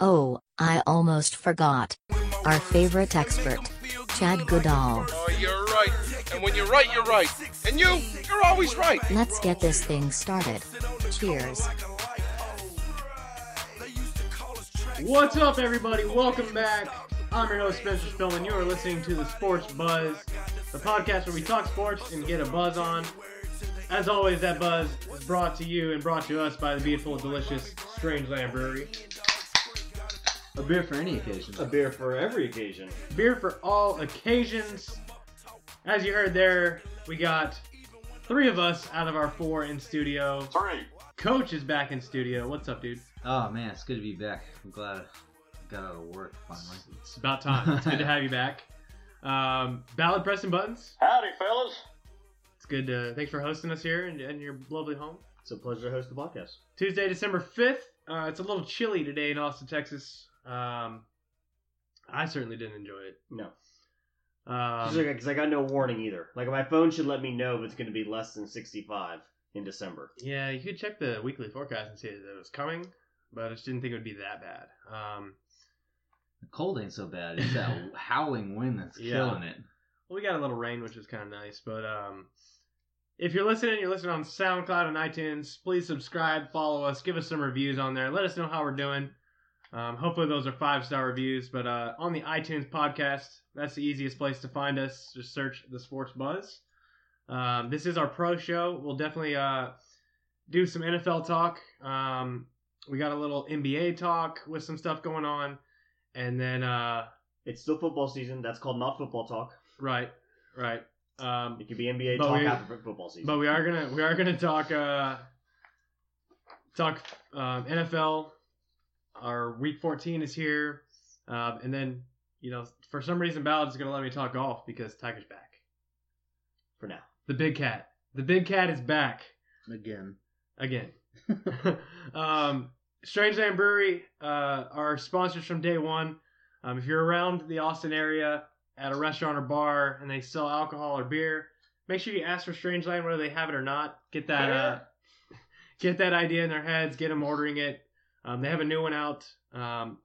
Oh, I almost forgot. Our favorite expert, Chad Goodall. Oh, you're right. And when you're right, you're right. And you, you're always right. Let's get this thing started. Cheers. What's up, everybody? Welcome back. I'm your host, Spencer Spillman. You are listening to the Sports Buzz, the podcast where we talk sports and get a buzz on. As always, that buzz is brought to you and brought to us by the beautiful, delicious Strangeland Brewery. A beer for any occasion. A beer for every occasion. Beer for all occasions. As you heard there, we got three of us out of our four in studio. Three. Coach is back in studio. What's up, dude? Oh man, it's good to be back. I'm glad I got out of work finally. It's about time. It's good to have you back. Um, Ballard pressing Buttons. Howdy, fellas. It's good. To, thanks for hosting us here in, in your lovely home. It's a pleasure to host the podcast. Tuesday, December fifth. Uh, it's a little chilly today in Austin, Texas. Um, I certainly didn't enjoy it. No, Um, because I got no warning either. Like my phone should let me know if it's going to be less than 65 in December. yeah, you could check the weekly forecast and see that it was coming, but I just didn't think it would be that bad. Um, The cold ain't so bad. It's that howling wind that's Yeah. killing it. well, we got a little rain, which is kind of nice. But um, if you're listening, you're listening on SoundCloud and iTunes. Please subscribe, follow us, give us some reviews on there. Let us know how we're doing. Um, hopefully, those are five star reviews. But uh, on the iTunes podcast, that's the easiest place to find us. Just search the Sports Buzz. Um, this is our pro show. We'll definitely uh, do some NFL talk. Um, we got a little NBA talk with some stuff going on, and then uh, It's still football season. That's called not football talk. right, right. Um, It could be NBA talk we- after football season. but we are gonna we are gonna talk uh talk um, NFL. Our week 14 is here, um, and then you know for some reason Ballard is gonna let me talk golf because Tiger's back. for now. The big cat, the big cat is back Again. again. um, Strangeland Brewery uh, are sponsors from day one. Um, if you're around the Austin area at a restaurant or bar and they sell alcohol or beer, make sure you ask for Strangeland whether they have it or not. Get that uh, get that idea in their heads. Get them ordering it. Um, they have a new one out. Um,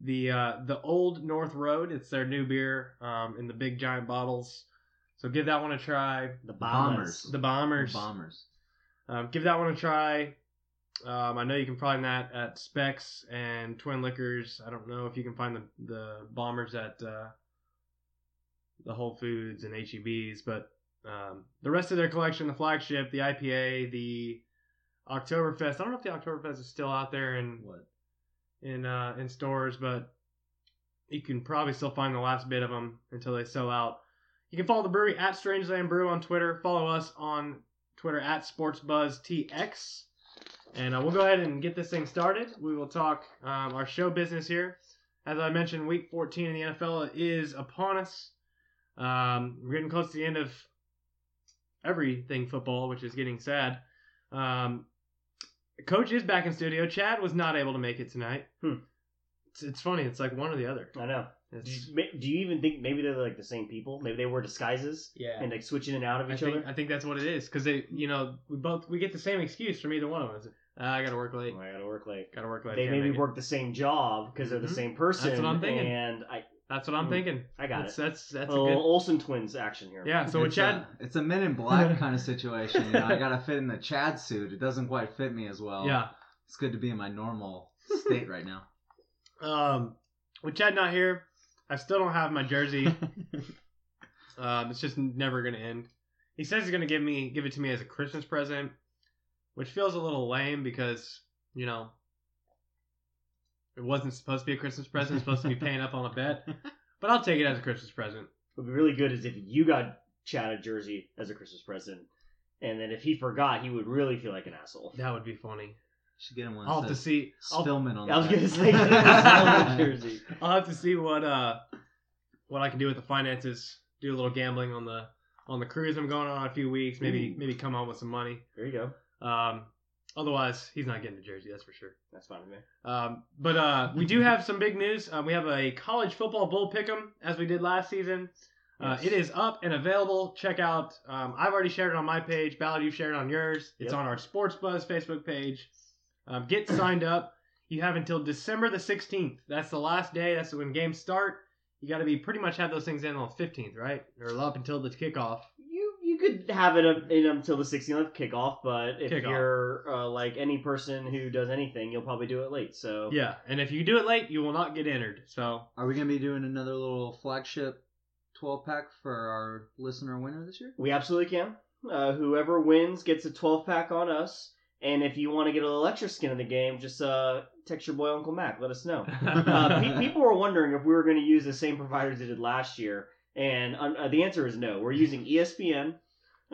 the uh, the Old North Road. It's their new beer um, in the big giant bottles. So give that one a try. The Bombers. bombers. The Bombers. Bombers. Um, give that one a try. Um, I know you can find that at Specs and Twin Liquors. I don't know if you can find the the bombers at uh, the Whole Foods and HEBs, but um, the rest of their collection, the flagship, the IPA, the Oktoberfest. I don't know if the Oktoberfest is still out there in What? in uh, in stores, but you can probably still find the last bit of them until they sell out. You can follow the brewery at Strangeland Brew on Twitter. Follow us on Twitter at SportsBuzzTX. And uh, we'll go ahead and get this thing started. We will talk um, our show business here. As I mentioned, Week 14 in the NFL is upon us. Um, we're getting close to the end of everything football, which is getting sad. Um, Coach is back in studio. Chad was not able to make it tonight. Hmm. It's, it's funny. It's like one or the other. I know. Do you, do you even think maybe they're like the same people? Maybe they wear disguises yeah. and like switching in and out of I each think other. I think that's what it is because they, you know, we both we get the same excuse from either one of us. Uh, I gotta work late. Oh, I gotta work late. Gotta work late. They maybe make it." work the same job because they're the same person. That's what I'm thinking. And I, That's what I'm Mm, thinking. I got that's, it. That's that's a a little good. Olsen twins action here. Yeah. So with it's Chad, A, it's a Men in Black kind of situation. You know, I gotta fit in the Chad suit. It doesn't quite fit me as well. yeah. It's good to be in my normal state right now. Um, with Chad not here, I still don't have my jersey. um, it's just never gonna end. He says he's gonna give me give it to me as a Christmas present, which feels a little lame because you know it wasn't supposed to be a Christmas present. It's supposed to be paying up on a bet, but I'll take it as a Christmas present. What would be really good is if you got Chad a jersey as a Christmas present, and then if he forgot, he would really feel like an asshole. That would be funny. Should get him one. I'll have to says see. I'll, Spillman on I was the gonna say get him a Spillman jersey. I'll have to see what uh what I can do with the finances. Do a little gambling on the on the cruise I'm going on in a few weeks. Maybe Ooh. maybe come home with some money. There you go. Um, otherwise, he's not getting a jersey. That's for sure. That's fine with me. Um, but uh, we do have some big news. Um, we have a college football bowl pick'em as we did last season. Uh, Yes. it is up and available. Check out. Um, I've already shared it on my page. Ballard, you've shared it on yours. It's Yep. on our Sports Buzz Facebook page. Um, get signed up. You have until December the 16th. That's the last day. That's when games start. You got to be pretty much have those things in on the 15th, right? Or up until the kickoff. You you could have it up in until the 16th kickoff, but if Kickoff. you're uh, like any person who does anything, you'll probably do it late. So Yeah, and if you do it late, you will not get entered. So Are we gonna be doing another little flagship 12 pack for our listener winner this year? we absolutely can. Uh, whoever wins gets a 12 pack on us. And if you want to get a little extra skin in the game, just uh, text your boy Uncle Mac. Let us know. Uh, pe- people were wondering if we were going to use the same providers they did last year, and uh, the answer is no. We're using ESPN.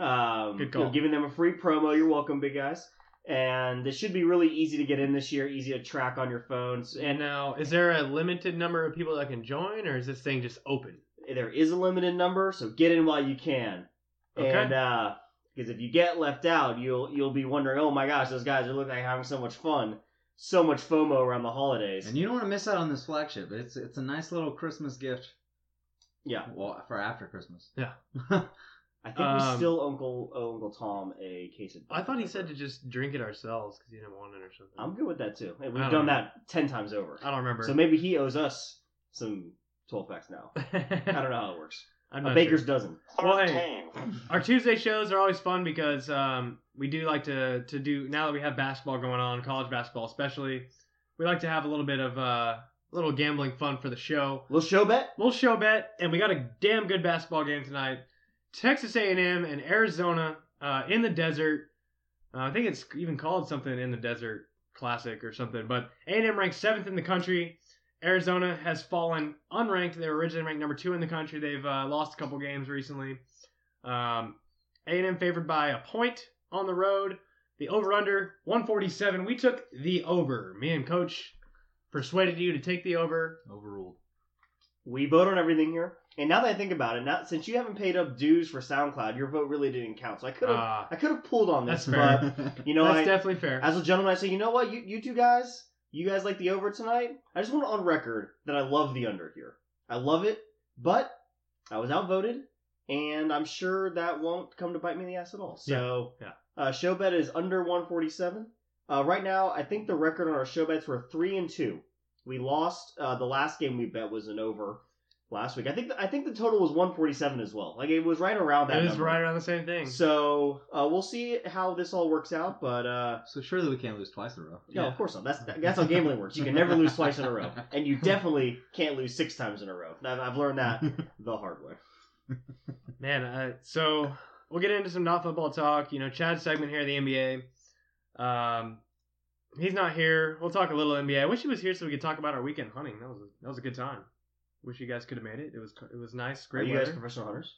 Um, Good call. you know, giving them a free promo. You're welcome, big guys. And it should be really easy to get in this year, easy to track on your phones. And And now, is there a limited number of people that can join, or is this thing just open? there is a limited number, so get in while you can. Okay. And uh, because if you get left out, you'll you'll be wondering, oh my gosh, those guys are looking like having so much fun, so much FOMO around the holidays. And you don't want to miss out on this flagship. It's it's a nice little Christmas gift. yeah, Well, for after Christmas. Yeah. I think Um, we still Uncle owe Uncle Tom a case of. I thought he said to just drink it ourselves because he didn't want it or something. I'm good with that too. Hey, we've don't done know. that ten times over. I don't remember. So maybe he owes us some twelve packs now. I don't know how it works. I'm A not baker's sure. dozen. Well, hey, our Tuesday shows are always fun because um, we do like to to do now that we have basketball going on, college basketball especially. We like to have a little bit of uh, little gambling fun for the show. Little show bet. Little show bet, and we got a damn good basketball game tonight. Texas A&M and Arizona uh, in the desert. Uh, I think it's even called something in the desert classic or something. But A&M ranked seventh in the country. Arizona has fallen unranked. They were originally ranked number two in the country. They've uh, lost a couple games recently. Um, A&M favored by a point on the road. The over/under 147. We took the over. Me and Coach persuaded you to take the over. Overruled. We vote on everything here. And now that I think about it, now since you haven't paid up dues for SoundCloud, your vote really didn't count. So I could have Uh, I could have pulled on this, That's fair. but you know that's I, definitely fair. as a gentleman, I say, you know what, you you two guys, you guys like the over tonight. I just want on record that I love the under here. I love it, but I was outvoted, and I'm sure that won't come to bite me in the ass at all. So, Yeah, Uh, show bet is under 147. Uh, right now, I think the record on our show bets were three and two. We lost uh, the last game we bet was an over last week. I think I think the total was 147 as well. Like it was right around that. It was number. right around the same thing. So uh, we'll see how this all works out, but uh, So surely we can't lose twice in a row. no, Yeah. of course not. That's that's how gambling works. You can never lose twice in a row, and you definitely can't lose six times in a row. I've, I've learned that the hard way. Man, uh, so we'll get into some not football talk. You know, Chad's segment here at the NBA. Um, he's not here. We'll talk a little NBA. I wish he was here so we could talk about our weekend hunting. That was a, that was a good time. Wish you guys could have made it. It was it was nice, Are great you weather. guys professional hunters?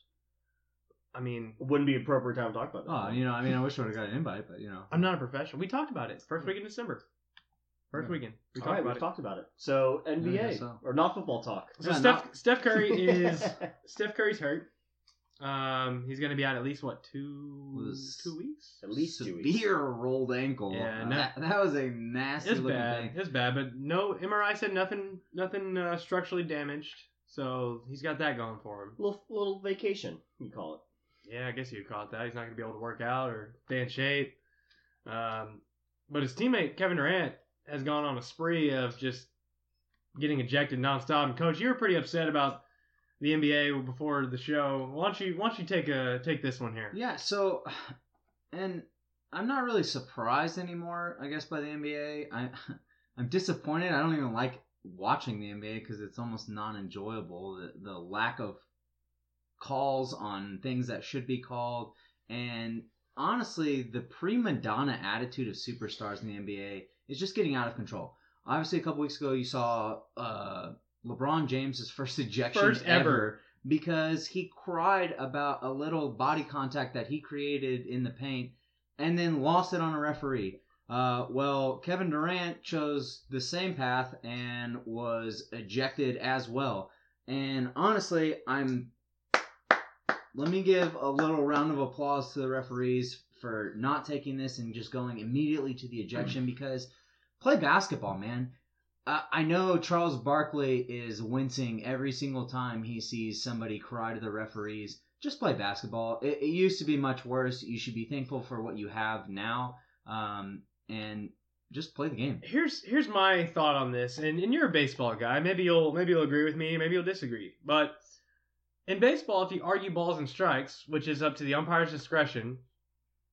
I mean, It wouldn't be appropriate time to talk about that. Oh, you know, I mean, I wish I would have got an invite, but you know. I'm not a professional. We talked about it first week in December. First Yeah. weekend. We All talked right, about we've it. talked about it. So NBA Yeah, so. or not football talk. So Yeah, Steph not- Steph Curry is Steph Curry's hurt. Um, he's gonna be out at least what two Was- two weeks? At least two weeks. severe rolled ankle. Yeah, Uh, no- that, that was a nasty It's looking bad. thing. It's bad, but no MRI said nothing nothing uh, structurally damaged. So he's got that going for him. little little vacation, you call it. Yeah, I guess you could call it that. He's not gonna be able to work out or stay in shape. Um, but his teammate Kevin Durant has gone on a spree of just getting ejected nonstop. And coach, you were pretty upset about the NBA before the show. Why don't you why don't you take a take this one here? Yeah, so, and I'm not really surprised anymore, I guess, by the NBA. I, I'm disappointed. I don't even like watching the NBA because it's almost non-enjoyable. The the lack of calls on things that should be called, and honestly, the prima donna attitude of superstars in the NBA is just getting out of control. Obviously, a couple weeks ago, you saw uh, LeBron James's first ejection First ever. because he cried about a little body contact that he created in the paint and then lost it on a referee. Uh, well, Kevin Durant chose the same path and was ejected as well. And honestly, I'm. Let me give a little round of applause to the referees for not taking this and just going immediately to the ejection because play basketball, man. Uh, I know Charles Barkley is wincing every single time he sees somebody cry to the referees. Just play basketball. It, it used to be much worse. You should be thankful for what you have now, um, and just play the game. Here's here's my thought on this, and, and you're a baseball guy. Maybe you'll maybe you'll agree with me. Maybe you'll disagree. But in baseball, if you argue balls and strikes, which is up to the umpire's discretion,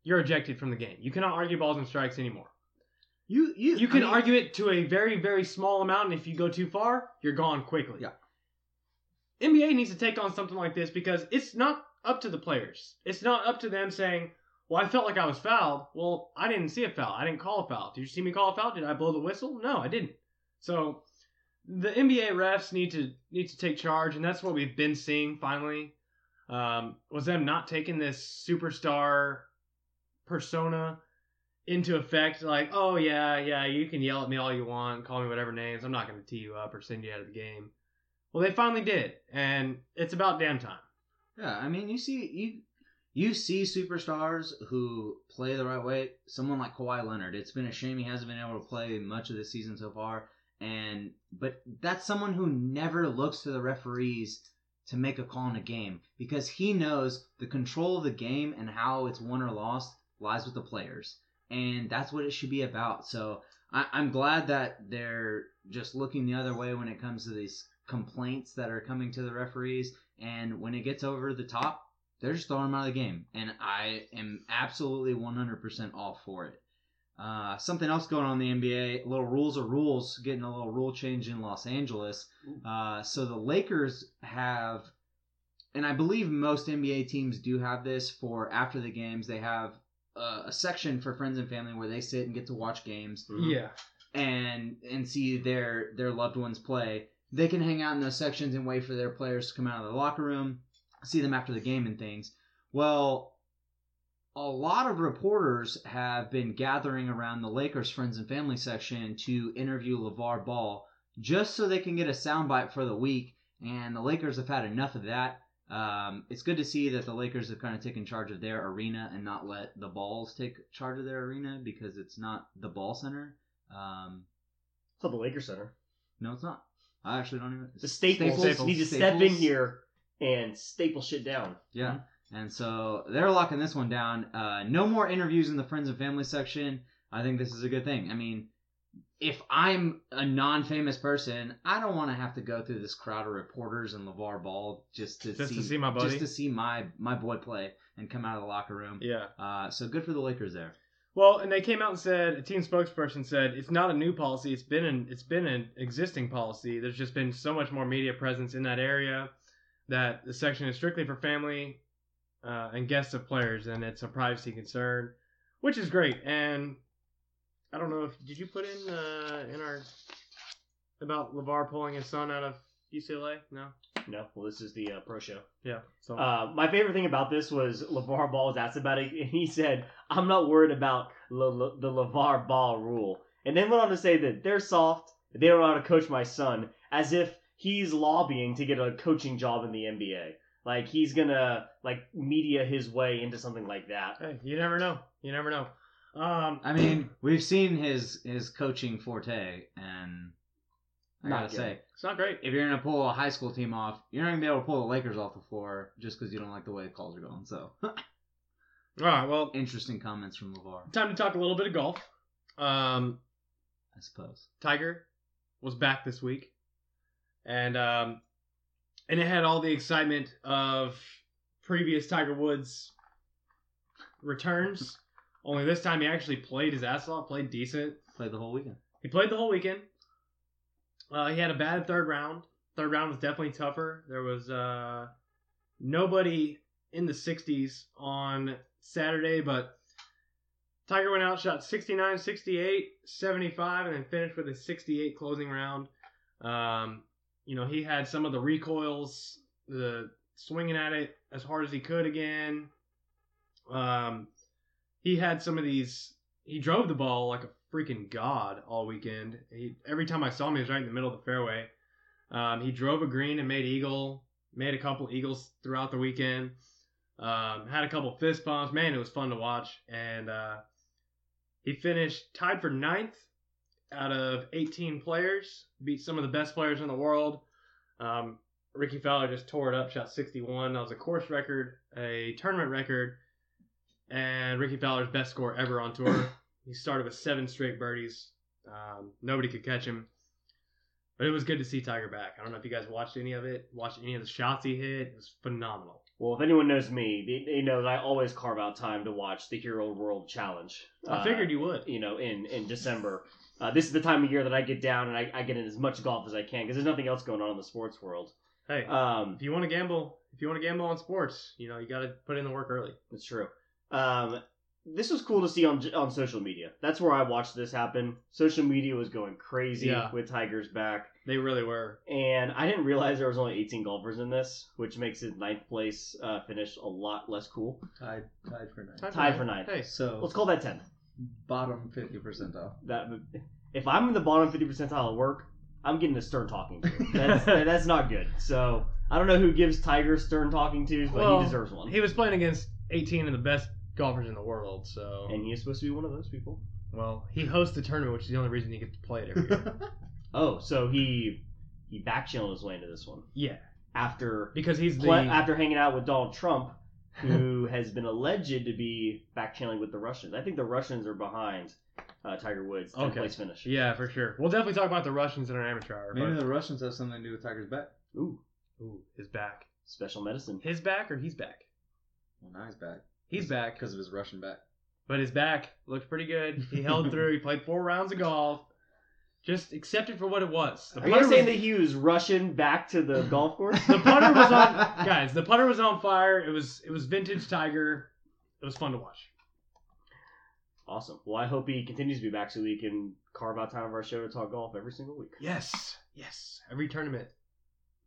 you're ejected from the game. You cannot argue balls and strikes anymore. You you You can I mean, argue it to a very, very small amount, and if you go too far, you're gone quickly. Yeah. NBA needs to take on something like this because it's not up to the players. It's not up to them saying, Well, I felt like I was fouled. Well, I didn't see a foul. I didn't call a foul. Did you see me call a foul? Did I blow the whistle? No, I didn't. So the NBA refs need to need to take charge, and that's what we've been seeing finally. Um, was them not taking this superstar persona into effect like oh yeah yeah you can yell at me all you want call me whatever names i'm not going to tee you up or send you out of the game well they finally did and it's about damn time Yeah, I mean, you see, you you see superstars who play the right way. Someone like Kawhi Leonard. It's been a shame he hasn't been able to play much of the season so far. And but that's someone who never looks to the referees to make a call in a game because he knows the control of the game and how it's won or lost lies with the players, and that's what it should be about. So I, I'm glad that they're just looking the other way when it comes to these complaints that are coming to the referees and when it gets over the top, they're just throwing them out of the game. And I am absolutely 100% all for it. Uh, something else going on in the NBA, little rules of rules, getting a little rule change in Los Angeles. Uh, so the Lakers have, and I believe most NBA teams do have this for after the games, they have a, a section for friends and family where they sit and get to watch games mm-hmm. yeah and and see their their loved ones play. They can hang out in those sections and wait for their players to come out of the locker room, see them after the game and things. Well, a lot of reporters have been gathering around the Lakers friends and family section to interview LeVar Ball just so they can get a soundbite for the week. And the Lakers have had enough of that. Um, it's good to see that the Lakers have kind of taken charge of their arena and not let the Balls take charge of their arena because it's not the Ball Center. Um, It's not the Lakers Center. no, it's not. I actually don't even. The Staples, Staples. need to step in here and staple shit down. Yeah. And so they're locking this one down. Uh, no more interviews in the friends and family section. I think this is a good thing. I mean, if I'm a non-famous person, I don't want to have to go through this crowd of reporters and LeVar Ball just to Just see to see my buddy? just to see my my boy play and come out of the locker room. yeah Uh, so good for the Lakers there. well and they came out and said a team spokesperson said it's not a new policy it's been an it's been an existing policy there's just been so much more media presence in that area that the section is strictly for family uh, and guests of players and it's a privacy concern which is great and i don't know if did you put in uh, in our about levar pulling his son out of ucla no No, well, this is the uh, pro show. yeah so Uh, my favorite thing about this was LeVar Ball was asked about it, and he said, I'm not worried about Le- Le- the LeVar Ball rule. And then went on to say that they're soft, they don't know how to coach my son, as if he's lobbying to get a coaching job in the NBA. Like, he's gonna, like, media his way into something like that. hey you never know you never know um I mean, we've seen his his coaching forte, and I gotta good. say, it's not great if you're gonna pull a high school team off, you're not gonna be able to pull the Lakers off the floor just because you don't like the way the calls are going. So, all right well interesting comments from Levar, time to talk a little bit of golf um I suppose. Tiger was back this week, and um, and it had all the excitement of previous Tiger Woods returns. Only this time he actually played his ass off, played decent. Played the whole weekend. He played the whole weekend. Uh, he had a bad third round. Third round was definitely tougher. There was uh, nobody in the 60s on Saturday, but Tiger went out, shot 69, 68, 75, and then finished with a 68 closing round. Um, you know, he had some of the recoils, the swinging at it as hard as he could again. Um, he had some of these. He drove the ball like a freaking god all weekend. He, every time I saw him, he was right in the middle of the fairway. Um, he drove a green and made eagle. Made a couple eagles throughout the weekend. Um, had a couple fist bumps. Man, it was fun to watch. And uh, he finished tied for ninth out of 18 players. Beat some of the best players in the world. Um, Rickie Fowler just tore it up, shot 61. That was a course record, a tournament record, and Rickie Fowler's best score ever on tour. he started with seven straight birdies. Um, nobody could catch him. But it was good to see Tiger back. I don't know if you guys watched any of it, watched any of the shots he hit. It was phenomenal. Well, if anyone knows me, they, they know that I always carve out time to watch the Hero World Challenge. I Uh, figured you would. you know, in in December. Uh, this is the time of year that I get down and I, I get in as much golf as I can because there's nothing else going on in the sports world. Hey, Um, if you want to gamble, if you want to gamble on sports, you know you got to put in the work early. It's true. Um, this was cool to see on on social media. That's where I watched this happen. Social media was going crazy Yeah. with Tiger's back, They really were. and I didn't realize there was only 18 golfers in this, which makes his ninth place uh, finish a lot less cool. Tied, tied for ninth. Tied for ninth. Hey, So Let's call that 10th. bottom fifty percentile. That if I'm in the bottom 50 percentile at work, I'm getting a stern talking to. That's that's not good. So I don't know who gives Tiger stern talking to, but Well, he deserves one. he was playing against 18 of the best golfers in the world, so and he is supposed to be one of those people. well, he hosts the tournament, which is the only reason he gets to play it every year. Oh, so he he backchanneled his way into this one yeah, after because he's the after hanging out with Donald Trump, who has been alleged to be backchanneling with the Russians. I think the Russians are behind uh, Tiger Woods' 10th Okay. place finish. yeah for sure. We'll definitely talk about the Russians in our amateur hour. Maybe but, the Russians have something to do with Tiger's back. Ooh, ooh, his back, special medicine. his back or he's back. Well, now he's back He's back, because of his Russian back. but his back looked pretty good. He held through. He played four rounds of golf. Just accept it for what it was. The Are you putter saying was- that he was Russian back to the golf course? the putter was on guys the putter was on fire it was it was vintage tiger it was fun to watch Awesome. Well, I hope he continues to be back so we can carve out time of our show to talk golf every single week. yes yes every tournament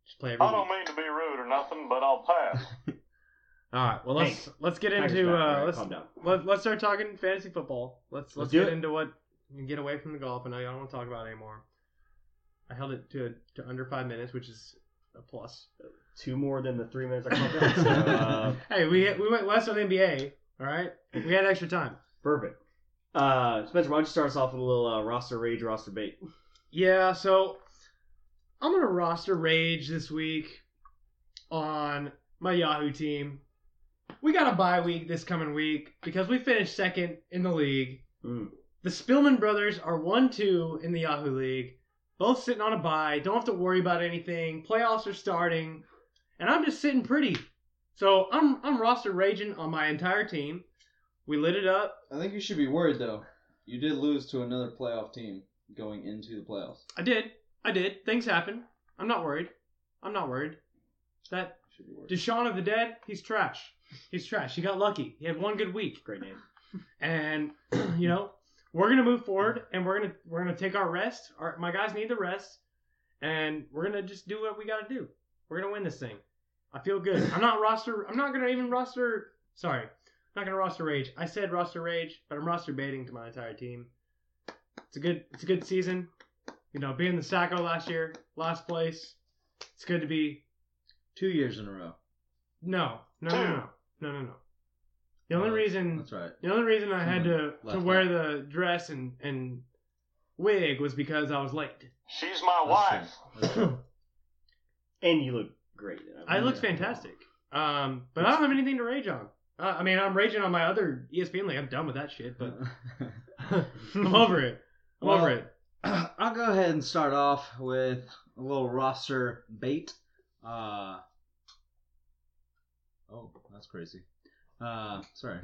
just play every I don't week. mean to be rude or nothing, but I'll pass. All right well let's let's get Tiger's into back. uh All right, let's calm down. let, let's start talking fantasy football let's let's, Let's do get it. into what get away from the golf and i don't want to talk about it anymore i held it to to under five minutes which is a plus. Two more than the three minutes I called out. So, uh, hey we we went less on the nba all right we had extra time perfect. Uh, Spencer, why don't you start us off with a little uh, roster rage, roster bait? Yeah, so I'm gonna roster rage this week on my Yahoo team. We got a bye week this coming week because we finished second in the league. Mm. The Spillman brothers are one two in the Yahoo League, both sitting on a bye. Don't have to worry about anything. Playoffs are starting, and I'm just sitting pretty. So I'm I'm roster raging on my entire team. We lit it up. I think you should be worried though. You did lose to another playoff team going into the playoffs. I did. I did. Things happen. I'm not worried. I'm not worried. That Should be worried. Deshaun of the Dead, he's trash. He's trash. He got lucky. He had one good week. Great name. And you know, we're gonna move forward and we're gonna we're gonna take our rest. Our my guys need the rest. And we're gonna just do what we gotta do. We're gonna win this thing. I feel good. I'm not roster I'm not gonna even roster sorry. I'm not gonna roster rage. I said roster rage, but I'm roster baiting to my entire team. It's a good it's a good season. You know, being the Sacko last year, last place. It's good to be Two years in a row. no, no, no, no, no, no, no. The only Oh, reason That's right. the only reason I had to, Someone to wear out. the dress and, and wig was because I was late. She's my That's wife. That's true. And you look great. I looked Yeah. fantastic. Um, but I don't have anything to rage on. Uh, I mean, I'm raging on my other ESPN league. I'm done with that shit, but I'm over it. I'm Well, over it. I'll go ahead and start off with a little roster bait. Uh, oh, that's crazy. Uh, sorry.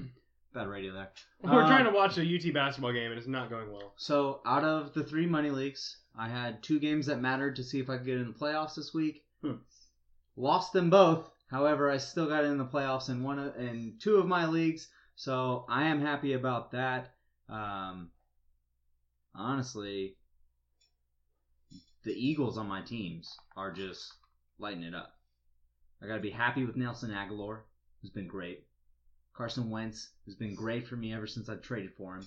bad radio there. We're Uh, trying to watch a UT basketball game and it's not going well. So out of the three money leagues, I had two games that mattered to see if I could get in the playoffs this week. Hmm. Lost them both. However, I still got in the playoffs in one of, in two of my leagues, so I am happy about that. Um, honestly, the Eagles on my teams are just lighting it up. I got to be happy with Nelson Agholor, who's been great. Carson Wentz has been great for me ever since I traded for him.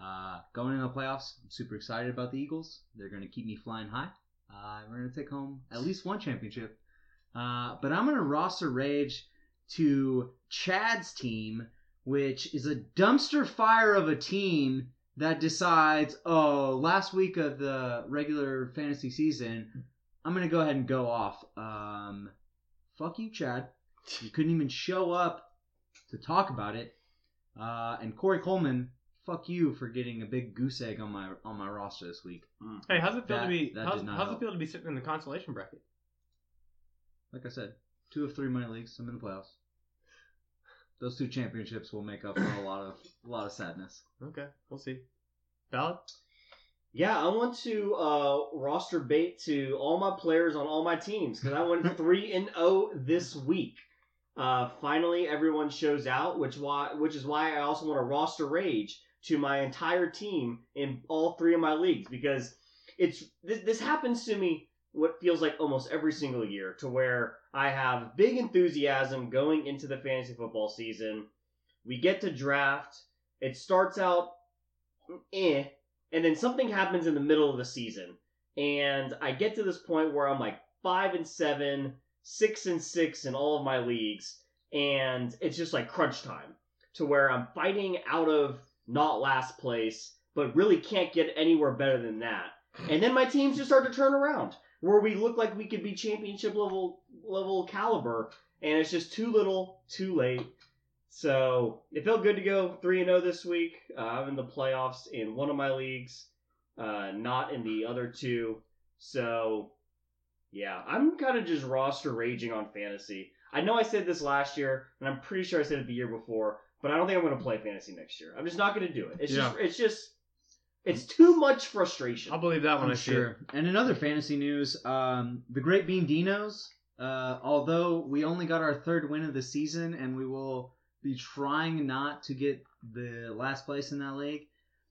Uh, going into the playoffs, I'm super excited about the Eagles. They're going to keep me flying high. Uh, we're going to take home at least one championship. Uh, but I'm going to roster rage to Chad's team, which is a dumpster fire of a team that decides, oh, last week of the regular fantasy season, I'm going to go ahead and go off. Um, fuck you, Chad. You couldn't even show up to talk about it. Uh, and Corey Coleman, fuck you for getting a big goose egg on my on my roster this week. Hey, how's it feel That- to be that how's, did not how's it help. feel to be sitting in the consolation bracket? Like I said, two of three money leagues. I'm in the playoffs. Those two championships will make up for a lot of a lot of sadness. Okay, we'll see. Valid? Yeah, I want to uh, roster bait to all my players on all my teams because I went three and zero this week. Uh, finally, everyone shows out, which why which is why I also want to roster rage to my entire team in all three of my leagues because it's this, this happens to me what feels like almost every single year to where I have big enthusiasm going into the fantasy football season. We get to draft. It starts out eh, and then something happens in the middle of the season, and I get to this point where I'm like five and seven, six and six in all of my leagues, and it's just like crunch time to where I'm fighting out of not last place, but really can't get anywhere better than that. And then my teams just start to turn around, where we look like we could be championship level level caliber, and it's just too little, too late. So it felt good to go three and zero this week. Uh, I'm in the playoffs in one of my leagues, uh, not in the other two. So yeah, I'm kind of just roster raging on fantasy. I know I said this last year, and I'm pretty sure I said it the year before, but I don't think I'm going to play fantasy next year. I'm just not going to do it. It's just it's just it's too much frustration. I'll believe that one. I'm I see it. sure. And in other fantasy news, um, the Great Bean Dinos. Uh, although we only got our third win of the season, and we will be trying not to get the last place in that league.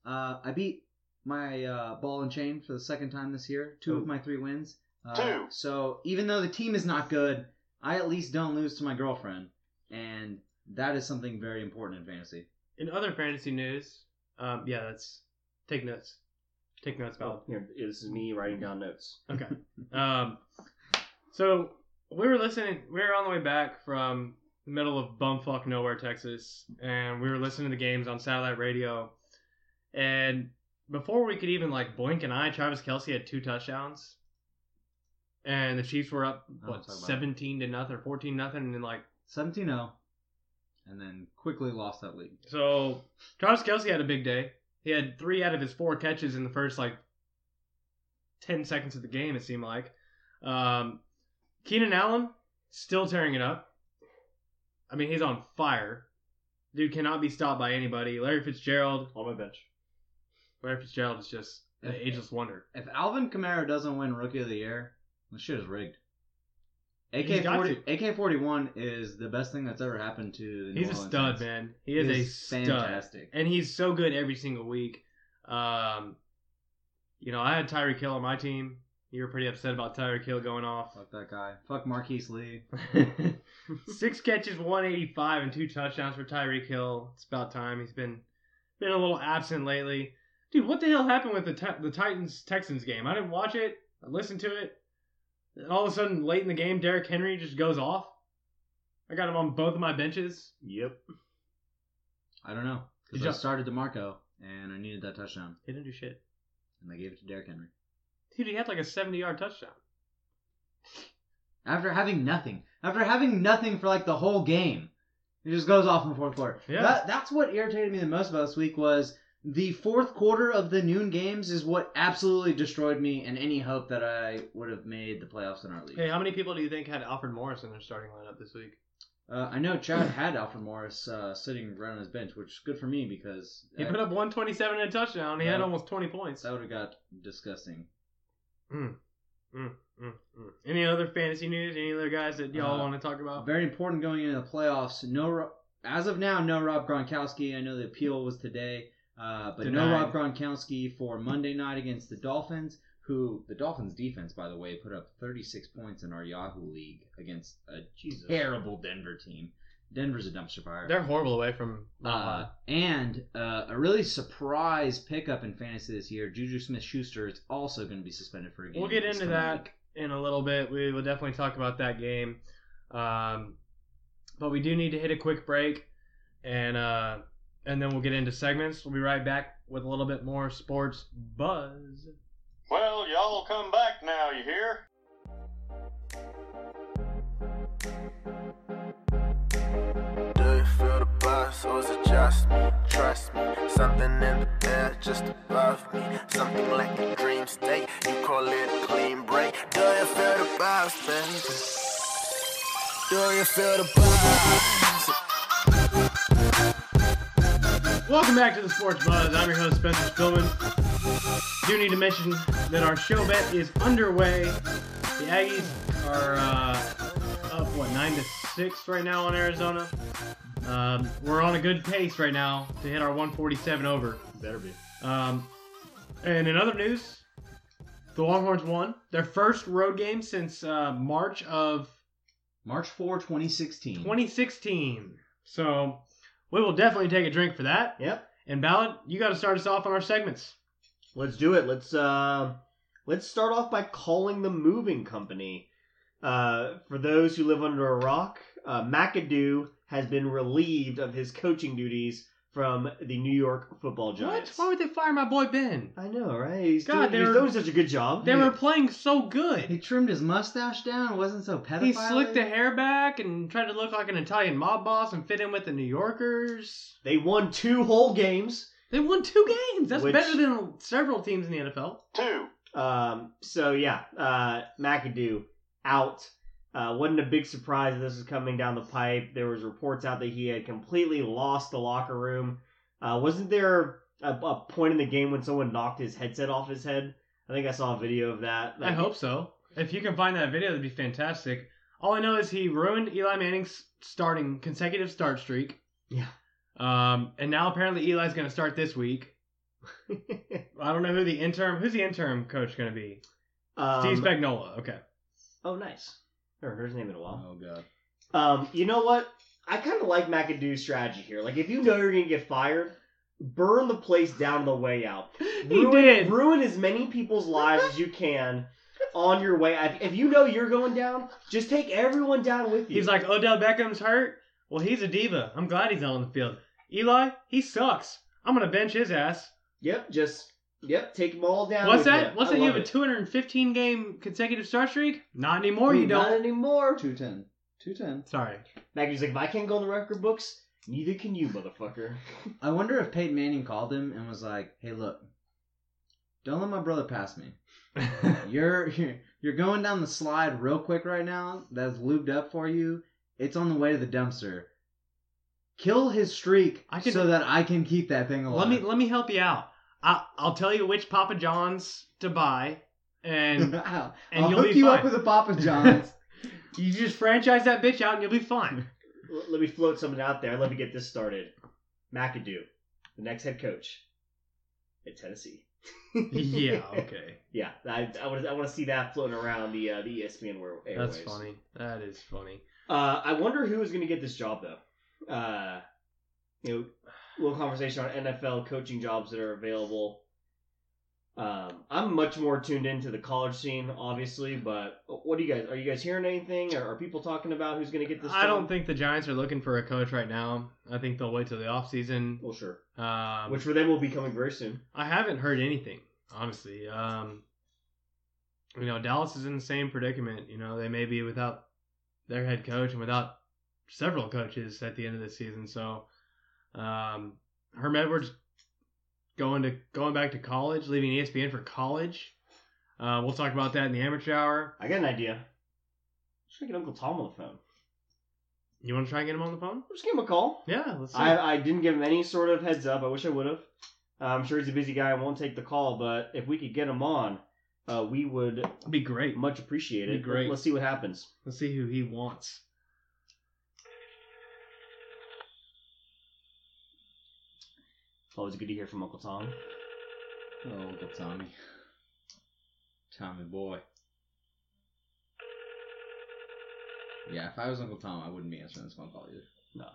Uh, I beat my uh, ball and chain for the second time this year. Two of my three wins. Uh, Two. So even though the team is not good, I at least don't lose to my girlfriend, and that is something very important in fantasy. In other fantasy news, um, yeah, that's take notes. Take notes, Valid. Oh, here, this is me writing down notes. Okay. Um, so we were listening. We were on the way back from the middle of bumfuck nowhere, Texas, and we were listening to the games on satellite radio. And before we could even like blink an eye, Travis Kelce had two touchdowns, and the Chiefs were up I don't what talk about it. seventeen to nothing or fourteen nothing, and then like 17-0, and then quickly lost that lead. So Travis Kelce had a big day. He had three out of his four catches in the first like ten seconds of the game. It seemed like. Um, Keenan Allen still tearing it up. I mean, he's on fire. Dude cannot be stopped by anybody. Larry Fitzgerald on my bench. Larry Fitzgerald is just an ageless wonder. If Alvin Kamara doesn't win Rookie of the Year, the shit is rigged. AK forty AK forty one is the best thing that's ever happened to the New He's a Orleans stud, Saints. man. He is He a is stud. fantastic. and he's so good every single week. Um, you know, I had Tyreek Hill on my team. You were pretty upset about Tyreek Hill going off. Fuck that guy. Fuck Marquise Lee. Six catches, 185, and two touchdowns for Tyreek Hill. It's about time. He's been been a little absent lately. Dude, what the hell happened with the the Titans Texans game? I didn't watch it. I listened to it. And all of a sudden, late in the game, Derrick Henry just goes off. I got him on both of my benches. Yep. I don't know. Because I you- started DeMarco and I needed that touchdown. He didn't do shit. And I gave it to Derrick Henry. Dude, he had like a 70 yard touchdown. After having nothing. After having nothing for like the whole game. He just goes off in the fourth quarter. Yeah. That, that's what irritated me the most about this week was the fourth quarter of the noon games is what absolutely destroyed me and any hope that I would have made the playoffs in our league. Hey, how many people do you think had Alfred Morris in their starting lineup this week? Uh, I know Chad had Alfred Morris uh, sitting right on his bench, which is good for me because He I- put up 127 and a touchdown. He had almost 20 points. that would have got disgusting. Mm, mm, mm, mm. Any other fantasy news? Any other guys that y'all Uh, want to talk about? Very important going into the playoffs. No, as of now, no Rob Gronkowski. I know the appeal was today, uh, but no Denied. Rob Gronkowski for Monday night against the Dolphins. Who the Dolphins defense, by the way, put up 36 points in our Yahoo league against a Jesus. terrible Denver team. Denver's a dumpster fire. They're horrible away from. Uh, and uh, a really surprise pickup in fantasy this year, Juju Smith-Schuster is also going to be suspended for a game. We'll get into that week. in a little bit. We will definitely talk about that game. Um, but we do need to hit a quick break, and uh, and then we'll get into segments. We'll be right back with a little bit more sports buzz. Well, y'all come back now, you hear? Do you feel the buzz or is it just me? Trust me, something in the air just above me. Something like a dream state, you call it a clean break. Do you feel the buzz, baby? Do you feel the buzz? Welcome back to the Sports Buzz. I'm your host Spencer Spillman. Do need to mention that our show bet is underway. The Aggies are uh, up what nine to six right now on Arizona. Um, we're on a good pace right now to hit our 147 over. Better be. Um, and in other news, the Longhorns won their first road game since uh, March of March 4, 2016. 2016. So we will definitely take a drink for that. Yep. And Ballard, you got to start us off on our segments. Let's do it. Let's uh, let's start off by calling the moving company. Uh, for those who live under a rock, uh, McAdoo has been relieved of his coaching duties from the New York Football Giants. What? Giants. Why would they fire my boy Ben? I know, right? He's, God, doing, they he's were- doing such a good job. They were playing so good. He trimmed his mustache down. wasn't so pedophile. He slicked the hair back and tried to look like an Italian mob boss and fit in with the New Yorkers. They won two whole games. They won two games. That's Which- better than several teams in the NFL. Two. Um, so yeah, uh, McAdoo out. Uh, wasn't a big surprise that this was coming down the pipe. There was reports out that he had completely lost the locker room. Uh, wasn't there a, a point in the game when someone knocked his headset off his head? I think I saw a video of that. I hope so. If you can find that video, that'd be fantastic. All I know is he ruined Eli Manning's starting consecutive start streak. Yeah. Um, and now apparently Eli's going to start this week. I don't know who the interim. Who's the interim coach going to be? um, Steve Spagnuolo. Okay. Oh, nice. Never heard his name in a while. Oh god. Um, you know what? I kind of like McAdoo's strategy here. Like, if you know you're gonna get fired, burn the place down on the way out. He ruin, did. ruin as many people's lives as you can on your way. out. If you know you're going down, just take everyone down with you. He's like Odell Beckham's hurt. Well, he's a diva. I'm glad he's not on the field. Eli, he sucks. I'm gonna bench his ass. yep, just yep, take them all down. What's that? You. What's I that? You love have a 215 game consecutive star streak? Not anymore. You Not don't. Not anymore. 210. 210. Sorry. McAdoo's like, if I can't go in the record books, neither can you, motherfucker. I wonder if Peyton Manning called him and was like, "Hey, look, don't let my brother pass me. You're you're, you're going down the slide real quick right now. That's lubed up for you. It's on the way to the dumpster. Kill his streak I can- so that I can keep that thing alive. Let me let me help you out. I, I'll tell you which Papa John's to buy, and I'll, and you'll hook be you up fine. with a Papa John's. you just franchise that bitch out, and you'll be fine. L- Let me float something out there. Let me get this started. McAdoo, the next head coach at Tennessee. yeah. Okay. Yeah, I, I want to I want to see that floating around the uh, the ESPN world. airways. That's funny. That is funny. Uh, I wonder who is going to get this job though. Uh, you know, little conversation on NFL coaching jobs that are available. Um, I'm much more tuned into the college scene, obviously, but what do you guys? Are you guys hearing anything? Or are people talking about who's going to get this? I don't think the Giants are looking for a coach right now. I think they'll wait till the off season. Well, sure. Um, Which for them will be coming very soon. I haven't heard anything, honestly. Um, you know, Dallas is in the same predicament. You know, they may be without their head coach and without several coaches at the end of the season. So, um, Herm Edwards going to going back to college, leaving ESPN for college. Uh, we'll talk about that in the amateur hour. I got an idea. Should I get Uncle Tom on the phone? You want to try and get him on the phone? Just give him a call. Yeah, let's see. I, I didn't give him any sort of heads up. I wish I would have. I'm sure he's a busy guy and won't take the call, but if we could get him on, uh, we would be great. much appreciated. Be great. Let's see what happens. Let's see who he wants. Always good to hear from Uncle Tom. Oh, Uncle Tommy. Tommy boy. Yeah, if I was Uncle Tom, I wouldn't be answering this phone call either. No,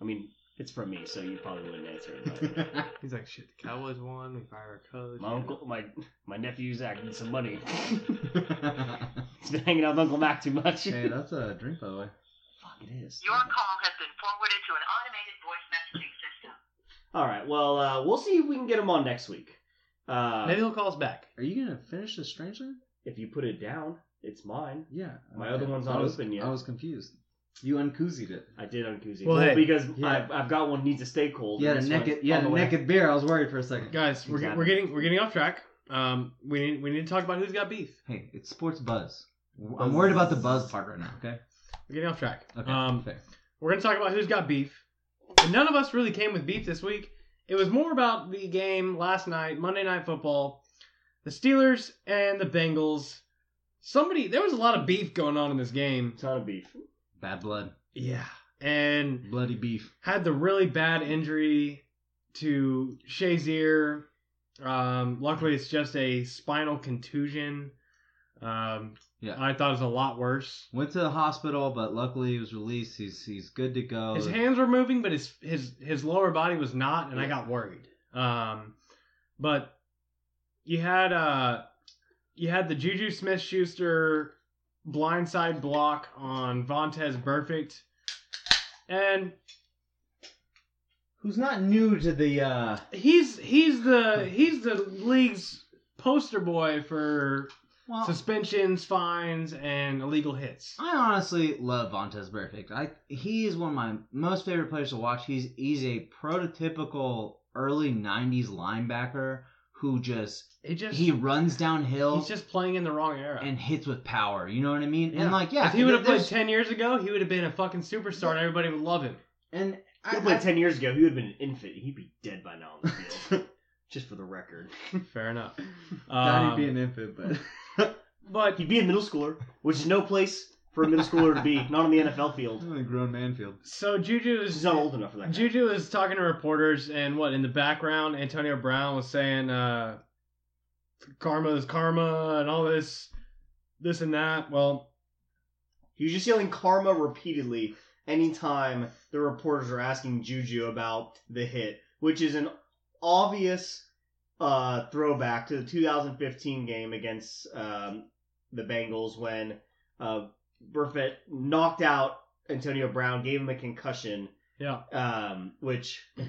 I mean it's from me, so you probably wouldn't answer it. but- He's like, shit, the Cowboys won. We fire a coach. my uncle, my my nephew Zach needs some money. He's been hanging out with Uncle Mac too much. hey, that's a drink, by the way. Fuck, it is. Your call has been forwarded to an automated voice messaging system. All right. Well, uh, we'll see if we can get him on next week. Uh, Maybe he'll call us back. Are you gonna finish the Strangeland? if you put it down, it's mine. Yeah. My okay. other one's I not was- open yet. I was confused. You unkoozied it. I did on Koozie. Well, Well, hey, because yeah. I've, I've got one needs to stay cold. You had a and this naked, one's you had on a the way. naked beer. I was worried for a second. Guys, we're, Exactly. we're getting we're getting off track. Um, we need we need to talk about who's got beef. Hey, it's sports buzz. Buzz. I'm worried about the buzz part right now. Okay. We're getting off track. Okay. Um, fair. we're gonna talk about who's got beef. And none of us really came with beef this week. It was more about the game last night, Monday Night Football, the Steelers and the Bengals. Somebody, there was a lot of beef going on in this game. Ton of beef. Bad blood. Yeah, and Bloody beef. had the really bad injury to Shazier. Um, luckily, it's just a spinal contusion. Um, Yeah. I thought it was a lot worse. Went to the hospital, but luckily he was released. He's he's good to go. His hands were moving, but his his his lower body was not, and I got worried. Um, but you had uh you had the Juju Smith Schuster blindside block on Vontaze Burfict, and Who's not new to the uh he's he's the he's the league's poster boy for well suspensions, fines, and illegal hits. I honestly love Vontaze Burfict. I he is one of my most favorite players to watch. He's he's a prototypical early '90s linebacker who just He just he runs downhill he's just playing in the wrong era. and hits with power. You know what I mean? And like yeah, if he would have played ten years ago, he would have been a fucking superstar, and everybody would love him. and If he I, played ten years ago, he would have been an infant. He'd be dead by now on the field. Just for the record. Fair enough. thought Um, he'd be an infant, but but He'd be a middle schooler, which is no place for a middle schooler to be. Not on the NFL field. On a grown man field. so Juju He's is not old enough for that. Juju is talking to reporters, and what in the background, Antonio Brown was saying, uh, "Karma is karma," and all this, this and that. Well, He was just yelling karma repeatedly anytime the reporters are asking Juju about the hit, which is an obvious uh, throwback to the 2015 game against um, the Bengals when uh, Burfict knocked out Antonio Brown, gave him a concussion, yeah, um, which I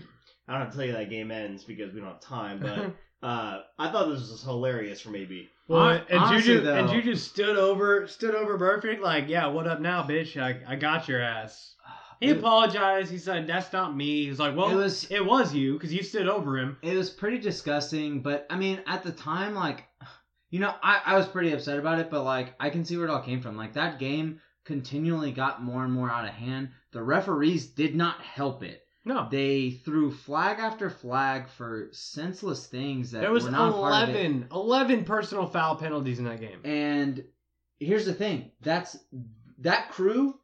don't have to tell you that game ends because we don't have time, but. Uh, I thought this was hilarious from AB. well, Hon- and honestly, Juju and Juju stood over, stood over Burfict, like, "Yeah, what up now, bitch? I, I got your ass." He It- apologized. He said, "That's not me." He was like, "Well, It was- it was you because you stood over him." It was pretty disgusting, but I mean, at the time, like, you know, I, I was pretty upset about it, but like, I can see where it all came from. Like, that game continually got more and more out of hand. The referees did not help it. No, They threw flag after flag for senseless things that there was were not part of it. 11, 11 personal foul penalties in that game. And here's the thing: that's that crew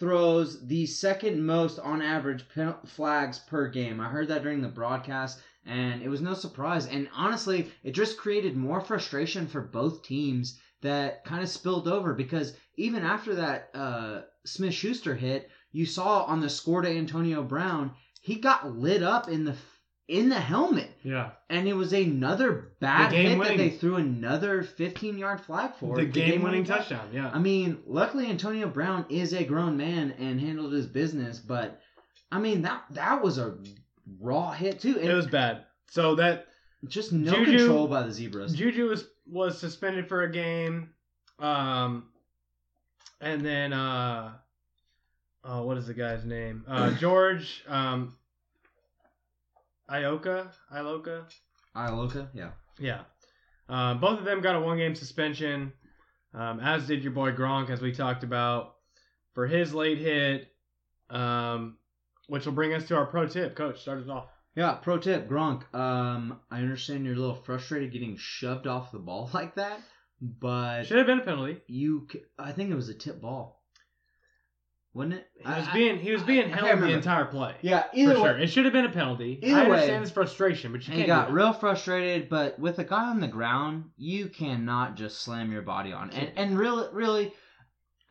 throws the second most on average pen- flags per game. I heard that during the broadcast, and it was no surprise. And honestly, it just created more frustration for both teams that kind of spilled over because even after that uh, Smith Schuster hit, you saw on the score to Antonio Brown, he got lit up in the in the helmet. Yeah. And it was another bad The hit that they threw another 15 yard flag for. The game-winning touchdown, yeah. I mean, luckily Antonio Brown is a grown man and handled his business, but I mean that that was a raw hit too. And It was bad. So that just no Juju- control by the zebras. Juju was was suspended for a game, um, and then uh, oh, what is the guy's name? Uh, George um, Ioka, Iloka, Iloka, yeah. yeah. Um, both of them got a one game suspension, um, as did your boy Gronk, as we talked about, for his late hit. Um, which will bring us to our pro tip. Coach, start us off. Yeah, pro tip, Gronk. Um, I understand you're a little frustrated getting shoved off the ball like that, but Should have been a penalty. you, c- I think it was a tip ball, wasn't it? He was being he was being I held the entire play. Yeah, for either sure. way, It should have been a penalty. Either I way- understand his frustration, but you he can't. got real frustrated. But with a guy on the ground, you cannot just slam your body on. And and really, really,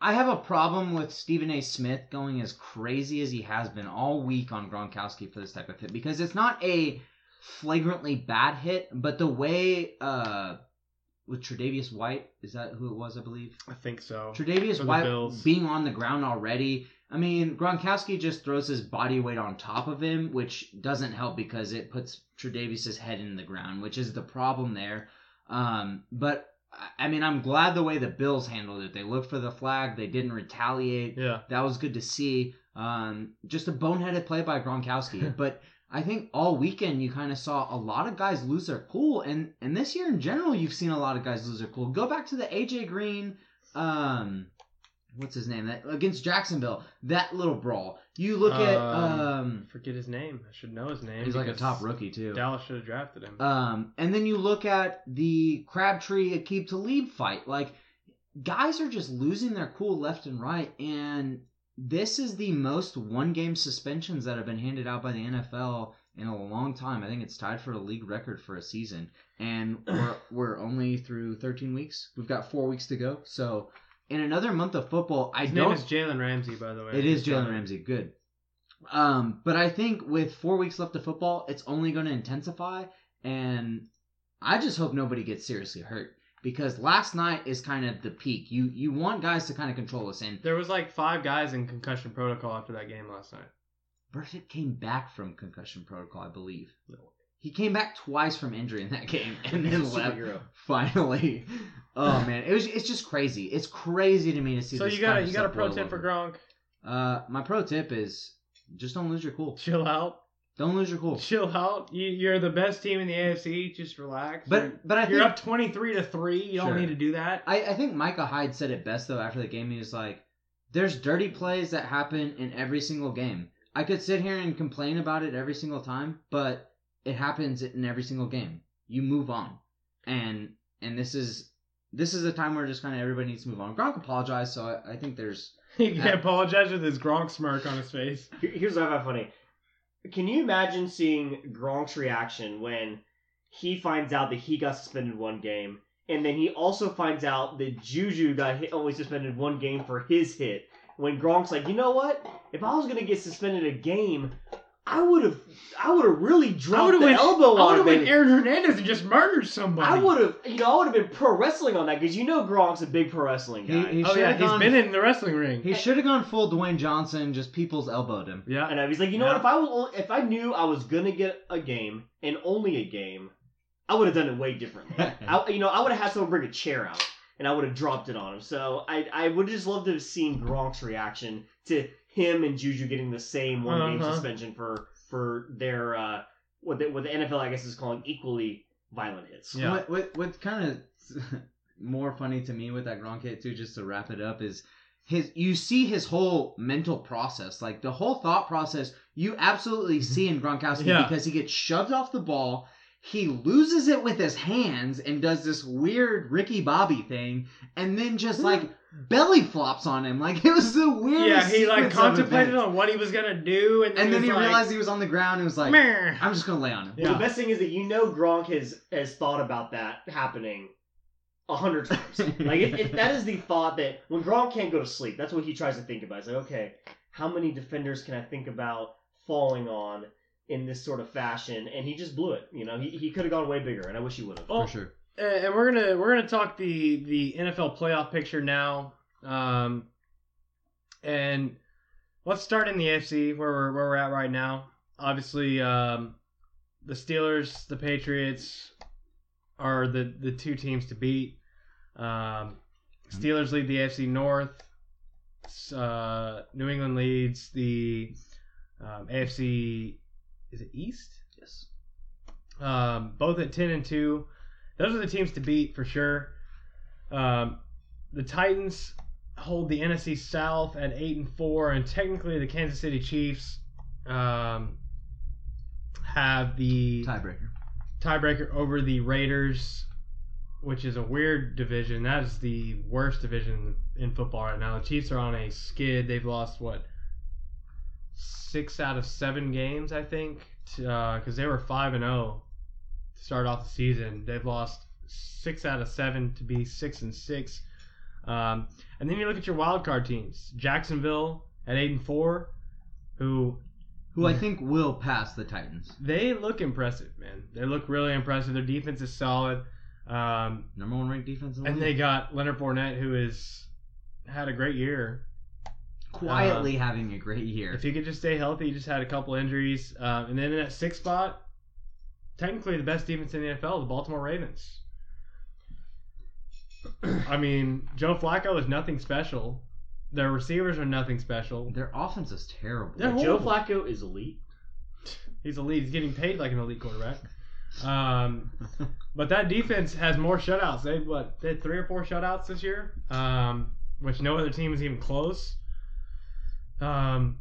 I have a problem with Stephen A. Smith going as crazy as he has been all week on Gronkowski for this type of hit because it's not a flagrantly bad hit, but the way uh with Tre'Davious White is that who it was, I believe. I think so. Tre'Davious White Bills. being on the ground already. I mean, Gronkowski just throws his body weight on top of him, which doesn't help because it puts Tre'Davious' head in the ground, which is the problem there. Um, but I- mean, I'm glad the way the Bills handled it. They looked for the flag. They didn't retaliate. Yeah. That was good to see. Um, just a boneheaded play by Gronkowski. but I think all weekend you kind of saw a lot of guys lose their cool, and and this year in general you've seen a lot of guys lose their cool. Go back to the AJ Green, um, what's his name? That against Jacksonville, that little brawl. You look at Um, um, forget his name. I should know his name. he's like a top rookie too. Dallas should have drafted him. Um, and then you look at the Crabtree Aqib Talib fight. Like, guys are just losing their cool left and right, and this is the most one-game suspensions that have been handed out by the NFL in a long time. I think it's tied for a league record for a season, and we're we're only through 13 weeks. We've got four weeks to go, so. In another month of football, I His don't. name is Jalen Ramsey, by the way. It is Jalen Ramsey. Good. Um, but I think with four weeks left of football, it's only going to intensify, and I just hope nobody gets seriously hurt because last night is kind of the peak. You you want guys to kind of control us, and There was like five guys in concussion protocol after that game last night. Burfict came back from concussion protocol, I believe. He came back twice from injury in that game and then left. Superhero. Finally, oh man, it was it's just crazy. It's crazy to me to see. So this you got a kind of you got a pro blow tip for over. Gronk. Uh, my pro tip is just don't lose your cool. Chill out. Don't lose your cool. Chill out. You, you're the best team in the AFC. Just relax. But- You're- but I you're think- up twenty three to three. You don't need to do that. I, I think Micah Hyde said it best though after the game. He was like, "There's dirty plays that happen in every single game. I could sit here and complain about it every single time, but it happens in every single game. You move on, and and this is this is a time where just kind of everybody needs to move on. Gronk apologized, so I, I think there's He can apologize with his Gronk smirk on his face. Here's what I find funny. Can you imagine seeing Gronk's reaction when he finds out that he got suspended one game, and then he also finds out that Juju got hit, only suspended one game for his hit? When Gronk's like, you know what? If I was gonna get suspended a game, I would have, I would have really I dropped would have the went. elbow I on would have him. went Aaron Hernandez and just murdered somebody. I would have, you know, I would have been pro wrestling on that because you know Gronk's a big pro wrestling he, guy. he Oh should yeah, have he's gone. been in the wrestling ring. he should have gone full Dwayne Johnson. Just people's elbowed him. yeah. And I was like, you know Yeah. what? If I was, if I knew I was gonna get a game and only a game, I would have done it way differently. I, you know, I would have had someone bring a chair out and I would have dropped it on him. So I, I would just love to have seen Gronk's reaction to him and Juju getting the same one game Uh-huh. suspension for for their uh, what the, what the NFL I guess is calling equally violent hits. Yeah. What, what what kind of more funny to me with that Gronk hit too, just to wrap it up, is his you see his whole mental process, like the whole thought process. You absolutely see in Gronkowski Yeah. because he gets shoved off the ball. He loses it with his hands and does this weird Ricky Bobby thing, and then just hmm. like belly flops on him. Like it was the weirdest. Yeah, he like contemplated on what he was gonna do, and then, and then he was like, realized he was on the ground and was like, "Meh." "I'm just gonna lay on him." Well, the best thing is that you know Gronk has has thought about that happening a hundred times. like it, it, that is the thought that when Gronk can't go to sleep, that's what he tries to think about. It's like, okay, how many defenders can I think about falling on in this sort of fashion? And he just blew it. You know, he, he could have gone way bigger, and I wish he would have. Oh, For sure. And we're gonna we're gonna talk the the NFL playoff picture now. Um, and let's start in the AFC where we're where we're at right now. Obviously, um, the Steelers, the Patriots are the the two teams to beat. Um, Steelers lead the AFC North. Uh, New England leads the um, AFC. Is it East? Yes. Um, both at ten and two. Those are the teams to beat for sure. Um, the Titans hold the NFC South at eight and four, and technically the Kansas City Chiefs um, have the Tiebreaker. tiebreaker over the Raiders, which is a weird division. That is the worst division in football right now. The Chiefs are on a skid. They've lost what six out of seven games, I think, because they were five and zero to start off the season. They've lost six out of seven to be six and six. Um, and then you look at your wild card teams: Jacksonville at eight and four, who Who I think will pass the Titans. they look impressive, man. They look really impressive. Their defense is solid. Um, Number one ranked defense in the and league. they got Leonard Fournette, who has had a great year. Quietly uh, having a great year. If he could just stay healthy, he just had a couple injuries. Um, and then in that sixth spot, technically the best defense in the NFL, the Baltimore Ravens. I mean, Joe Flacco is nothing special. Their receivers are nothing special. Their offense is terrible. They're Joe. Flacco is elite. He's elite. He's getting paid like an elite quarterback. Um, but that defense has more shutouts. They what? They had three or four shutouts this year, um, which no other team is even close. Um,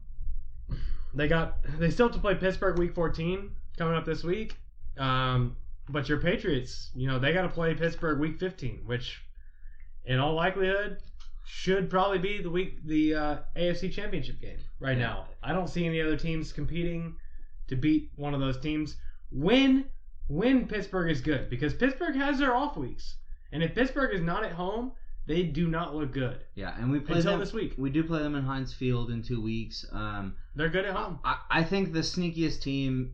they got they still have to play Pittsburgh week 14 coming up this week. Um, but your Patriots, you know, they got to play Pittsburgh week 15, which in all likelihood should probably be the week the uh, AFC Championship game right Yeah. now. I don't see any other teams competing to beat one of those teams when when Pittsburgh is good because Pittsburgh has their off weeks. And if Pittsburgh is not at home, they do not look good. yeah, and we play Until them this week. We do play them in Heinz Field in two weeks. Um, They're good at home. I, I think the sneakiest team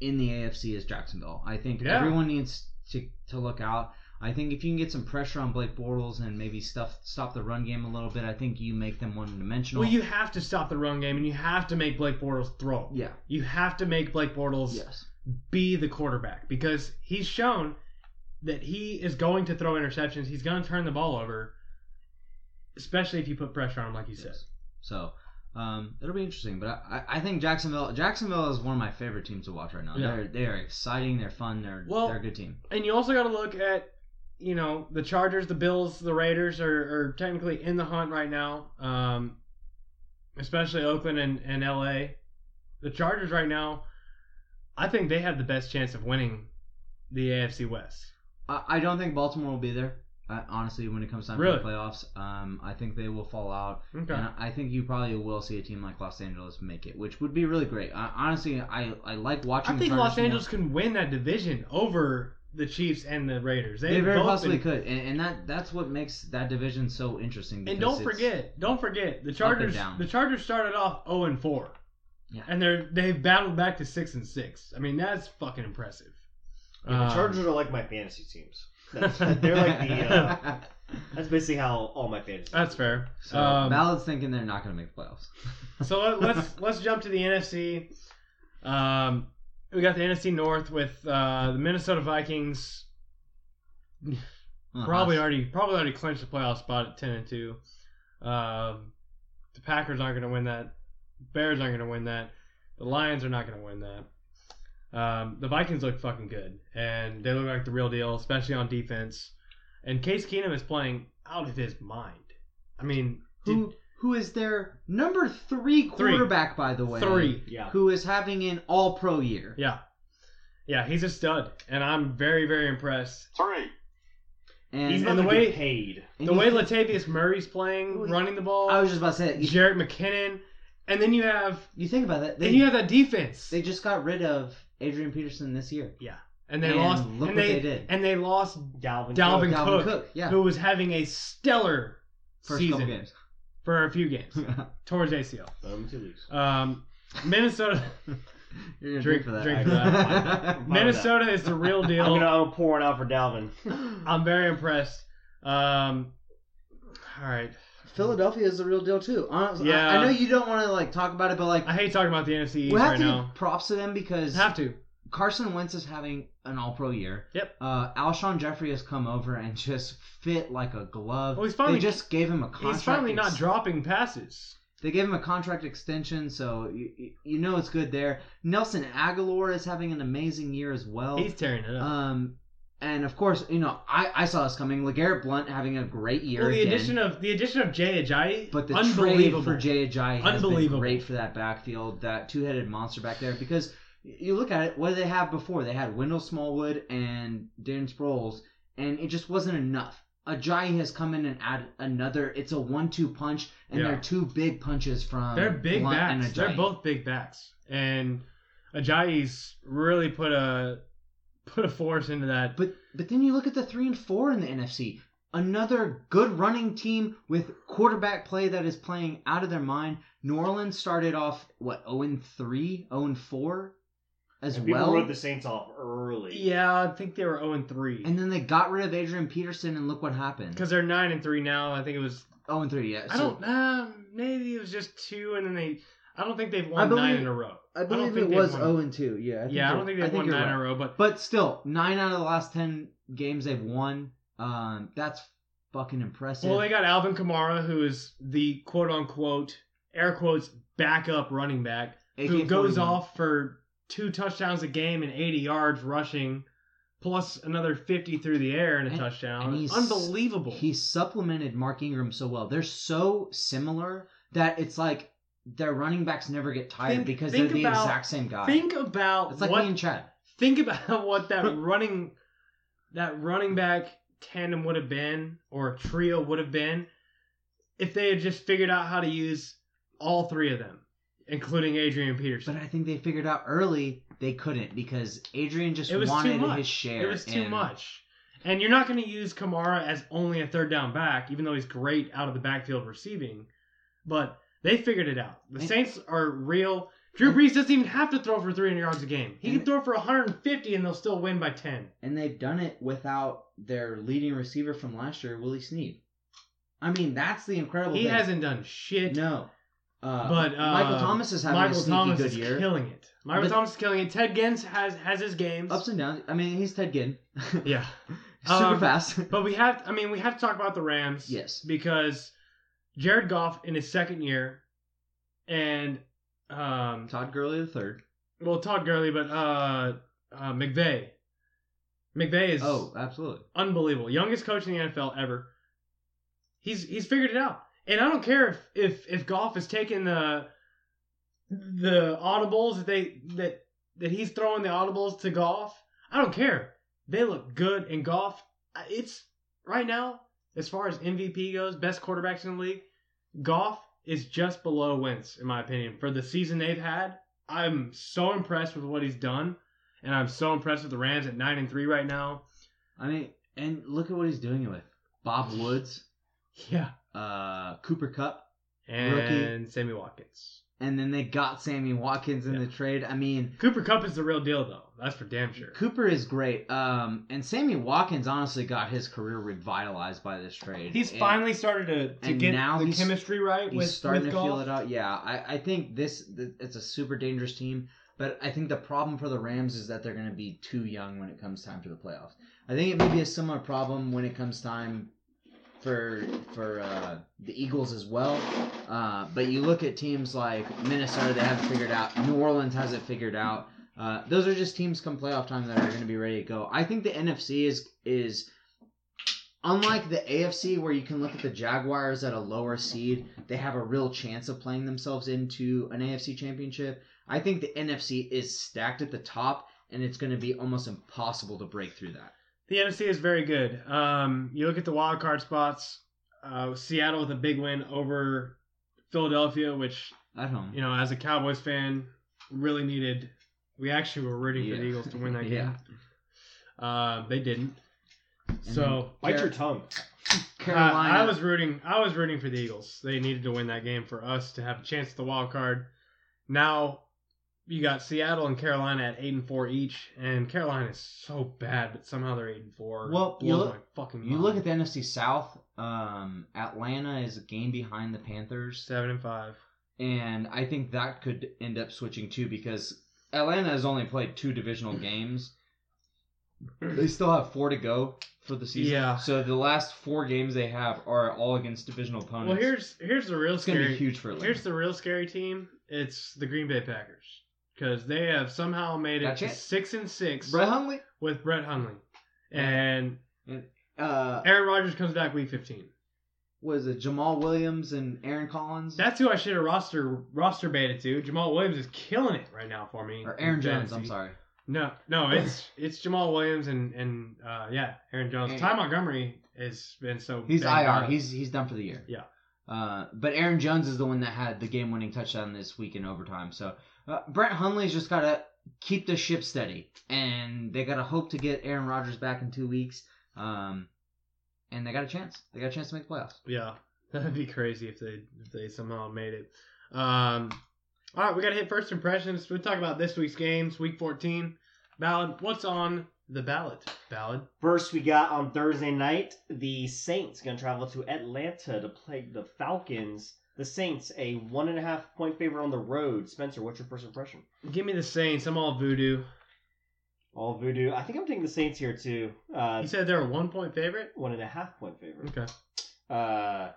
in the AFC is Jacksonville. I think Yeah. everyone needs to to look out. I think if you can get some pressure on Blake Bortles and maybe stuff stop the run game a little bit, I think you make them one dimensional. Well, you have to stop the run game and you have to make Blake Bortles throw. yeah, You have to make Blake Bortles yes, be the quarterback because he's shown that he is going to throw interceptions. He's going to turn the ball over, especially if you put pressure on him, like you said. So um, it'll be interesting. But I, I I think Jacksonville Jacksonville is one of my favorite teams to watch right now. Yeah. They're they are exciting. They're fun. They're Well- they're a good team. And you also got to look at, you know, the Chargers, the Bills, the Raiders are, are technically in the hunt right now, um, especially Oakland and, and LA. The Chargers right now, I think they have the best chance of winning the AFC West. I, I don't think Baltimore will be there. Uh, honestly, when it comes time Really? for the playoffs, um, I think they will fall out. Okay. And I think you probably will see a team like Los Angeles make it, which would be really great. I, honestly, I, I like watching. I think Los more. Angeles can win that division over the Chiefs and the Raiders. They They've very possibly been- could, and, and that that's what makes that division so interesting. And don't forget, don't forget the Chargers. The Chargers started off zero and four, Yeah. and they're they've battled back to six and six. I mean that's fucking impressive. Yeah, the Um, Chargers are like my fantasy teams. That's, they're like the. Uh, that's basically how all my fantasy. That's fair. So Um, Ballard's thinking they're not going to make the playoffs. so let, let's let's jump to the NFC. Um, we got the NFC North with uh, the Minnesota Vikings probably already probably already clinched the playoff spot at ten and two. Um, the Packers aren't going to win that. Bears aren't going to win that. The Lions are not going to win that. Um, the Vikings look fucking good, and they look like the real deal, especially on defense. And Case Keenum is playing out of his mind. I mean, who who is their number three Three. quarterback, by the way? Three. Yeah. Who is having an All Pro year? Yeah. Yeah, he's a stud, and I'm very, very impressed. Three. And, He's and not the the way- way paid. The way Latavius Murray's playing, running the ball, I was just about to say, you, Jerick McKinnon, and then you have you think about that. They, and you have that defense. they just got rid of Adrian Peterson this year. yeah, and they And lost. look and what they, they did. And they lost Dalvin. Dalvin, Cook. Dalvin Cook, Cook, yeah. who was having a stellar First season couple games. for a few games towards ACL. Um, two weeks. Um, Minnesota, You're gonna Drink- drink for that. drink for that. Minnesota is the real deal. I'm gonna I'm pouring out for Dalvin. I'm very impressed. Um, all right. Philadelphia is the real deal too. Honestly, Yeah. I, I know you don't want to like talk about it, but like I hate talking about the NFC East we have right to now. give props to them because Have to. Carson Wentz is having an All Pro year. Yep. Uh, Alshon Jeffery has come over and just fit like a glove. Well, he's finally- they just gave him a contract. He's finally not ex- dropping passes. They gave him a contract extension, so you, you- you know it's good there. Nelson Agholor is having an amazing year as well. He's tearing it up. um, and of course, you know, I, I saw this coming. LeGarrette Blount having a great year Well, the again. addition of the addition of Jay Ajayi, But the trade for Jay Ajayi has been Unbelievable. great for that backfield, that two-headed monster back there. Because you look at it, what did they have before? They had Wendell Smallwood and Darren Sproles, and it just wasn't enough. Ajayi has come in and added another. It's a one-two punch, and Yeah. they're two big punches from They're big Blunt backs. They're both big backs, and Ajayi's really put a put a force into that. But but then you look at the three and four in the NFC. Another good running team with quarterback play that is playing out of their mind. New Orleans started off what 0 and 3, 0 and 4 as And people well. wrote the Saints off early. Yeah, I think they were zero and three And then they got rid of Adrian Peterson and look what happened. because they're nine and three now. I think it was. 0 and 3, yeah. I don't. Uh, maybe it was just two, and then they. I don't think they've won believe- nine in a row. I believe think it was won- 0 and 2. Yeah. I think Yeah, I don't think they've won you're nine in a row, but But still, 9 out of the last 10 games they've won. Um that's fucking impressive. Well, they got Alvin Kamara, who is the quote unquote air quotes backup running back, who AK-41. goes off for two touchdowns a game and 80 yards rushing, plus another 50 through the air and a touchdown. And he's Unbelievable. He supplemented Mark Ingram so well. They're so similar that it's like their running backs never get tired Think- because think they're the about- exact same guy. Think about it's like what, me and Chad. Think about what that running that running back tandem would have been or trio would have been if they had just figured out how to use all three of them, including Adrian Peterson. But I think they figured out early they couldn't because Adrian just it was wanted his share. It was too and- much. And you're not going to use Kamara as only a third down back, even though he's great out of the backfield receiving. But they figured it out. The Saints are real. Drew Brees doesn't even have to throw for 300 yards a game. He can throw for 150 and they'll still win by 10. And they've done it without their leading receiver from last year, Willie Snead. I mean, that's the incredible He thing. hasn't done shit. No. Uh, but uh, Michael Thomas is having Michael a sneaky Thomas good is year. killing it. Michael But- Thomas is killing it. Ted Ginn has has his games. Ups and downs. I mean, he's Ted Ginn. Yeah. Super Um, fast. But we have, I mean, we have to talk about the Rams. Yes. Because Jared Goff in his second year, and um, Todd Gurley the third. well, Todd Gurley, but uh, uh, McVay. McVay is Oh, absolutely. unbelievable, youngest coach in the NFL ever. He's he's figured it out, and I don't care if if if Goff is taking the the audibles that they that that he's throwing the audibles to Goff. I don't care. They look good, and Goff. It's right now as far as MVP goes, best quarterbacks in the league. Goff is just below Wentz, in my opinion, for the season they've had. I'm so impressed with what he's done, and I'm so impressed with the Rams at nine and three right now. I mean, and look at what he's doing it with Bob Woods, Yeah, uh, Cooper Kupp, and Rookie. Sammy Watkins. And then they got Sammy Watkins in the trade. I mean, Cooper Kupp is the real deal, though. That's for damn sure. Cooper is great. Um, and Sammy Watkins honestly got his career revitalized by this trade. He's And finally started to, to get now the chemistry right he's with, starting with to feel it out. Yeah, I, I think this it's a super dangerous team. But I think the problem for the Rams is that they're going to be too young when it comes time for the playoffs. I think it may be a similar problem when it comes time for for uh, the Eagles as well. Uh, but you look at teams like Minnesota, they haven't figured out. New Orleans has it figured out. Uh, those are just teams come playoff time that are going to be ready to go. I think the NFC is is unlike the AFC where you can look at the Jaguars at a lower seed, they have a real chance of playing themselves into an AFC championship. I think the NFC is stacked at the top and it's going to be almost impossible to break through that. The NFC is very good. Um, you look at the wild card spots. Uh, Seattle with a big win over Philadelphia, which At home. you know, as a Cowboys fan, really needed. We actually were rooting for the Eagles to win that Yeah. game. Uh, they didn't. And So Bite Car- your tongue. Carolina. I, I was rooting. I was rooting for the Eagles. They needed to win that game for us to have a chance at the wild card. Now you got Seattle and Carolina at eight and four each, and Carolina is so bad, but somehow they're eight and four. Well, you look- fucking You mind. look at the NFC South. Um, Atlanta is a game behind the Panthers, seven and five. and I think that could end up switching too because Atlanta has only played two divisional games. They still have four to go for the season. Yeah. So the last four games they have are all against divisional opponents. Well, here's here's the real it's gonna be huge for Atlanta. Here's the real scary team. It's the Green Bay Packers because they have somehow made it Got to chance. six and six Brett Hundley. with Brett Hundley, And Uh, Aaron Rodgers comes back week 15. was it Jamaal Williams and Aaron Collins? That's who I should have roster roster baited to. Jamaal Williams is killing it right now for me. or Aaron Jones? I'm sorry. No, no, it's it's Jamaal Williams and and uh, yeah, Aaron Jones. Aaron- Ty Montgomery has been so He's IR. He's he's done for the year. Yeah. Uh, but Aaron Jones is the one that had the game-winning touchdown this week in overtime. So uh, Brett Hundley's just gotta keep the ship steady, and they gotta hope to get Aaron Rodgers back in two weeks. Um, and they got a chance. They got a chance to make the playoffs. Yeah, that'd be crazy if they if they somehow made it. Um, all right, we got to hit first impressions. We'll talk about this week's games, week 14. Ballard, what's on the ballot? Ballad. First, we got on Thursday night the Saints going to travel to Atlanta to play the Falcons. The Saints, a one and a half point favorite on the road. Spencer, what's your first impression? Give me the Saints. I'm all voodoo. All voodoo. I think I'm taking the Saints here too. Uh, You said they're a one point favorite. one and a half point favorite. Okay. Uh,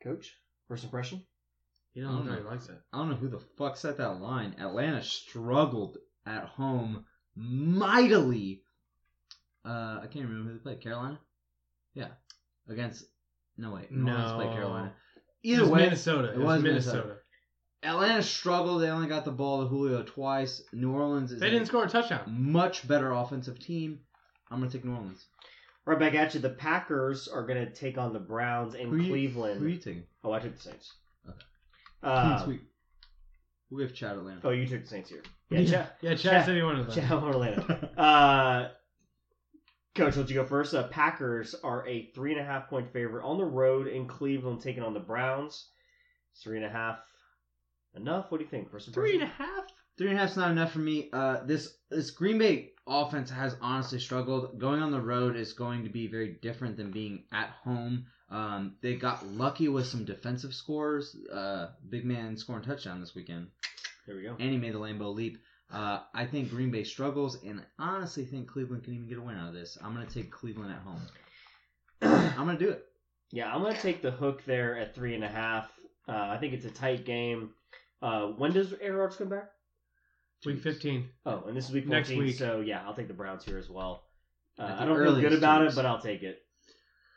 Coach, first impression? You I don't don't know know. he likes it. I don't know who the fuck set that line. Atlanta struggled at home mightily. Uh, I can't remember who they played. Carolina. Yeah, against. No wait, New Orleans played No. Carolina. It Either was way, Minnesota. It, was Minnesota. Atlanta struggled. They only got the ball to Julio twice. New Orleans is They didn't score a touchdown. much better offensive team. I'm gonna take New Orleans. Right back at you. The Packers are going to take on the Browns in Who you- Cleveland. Who you taking? Oh, I took the Saints. Okay. Uh, Sweet. We have give Chad Atlanta. oh, you took the Saints here. Yeah, Yeah, Chad. yeah. Chad, Chad- said he wanted that. Chad Atlanta. Uh, Coach, let you go first. Uh, Packers are a three and a half point favorite on the road in Cleveland, taking on the Browns. Three and a half enough. What do you think? First Three and impression? a half. Three and a half's not enough for me. Uh, this this Green Bay offense has honestly struggled. Going on the road is going to be very different than being at home. Um, they got lucky with some defensive scores. Uh, big man scoring touchdown this weekend, There we go. and he made the Lambeau leap. Uh, I think Green Bay struggles, and I honestly think Cleveland can even get a win out of this. I'm gonna take Cleveland at home. I'm gonna do it. Yeah, I'm gonna take the hook there at three and a half. Uh, I think it's a tight game. Uh, when does Aaron Rodgers come back? Week 15. Oh, and this is week 14, Next week. so yeah, I'll take the Browns here as well. Uh, I don't feel good about two it, but I'll take it.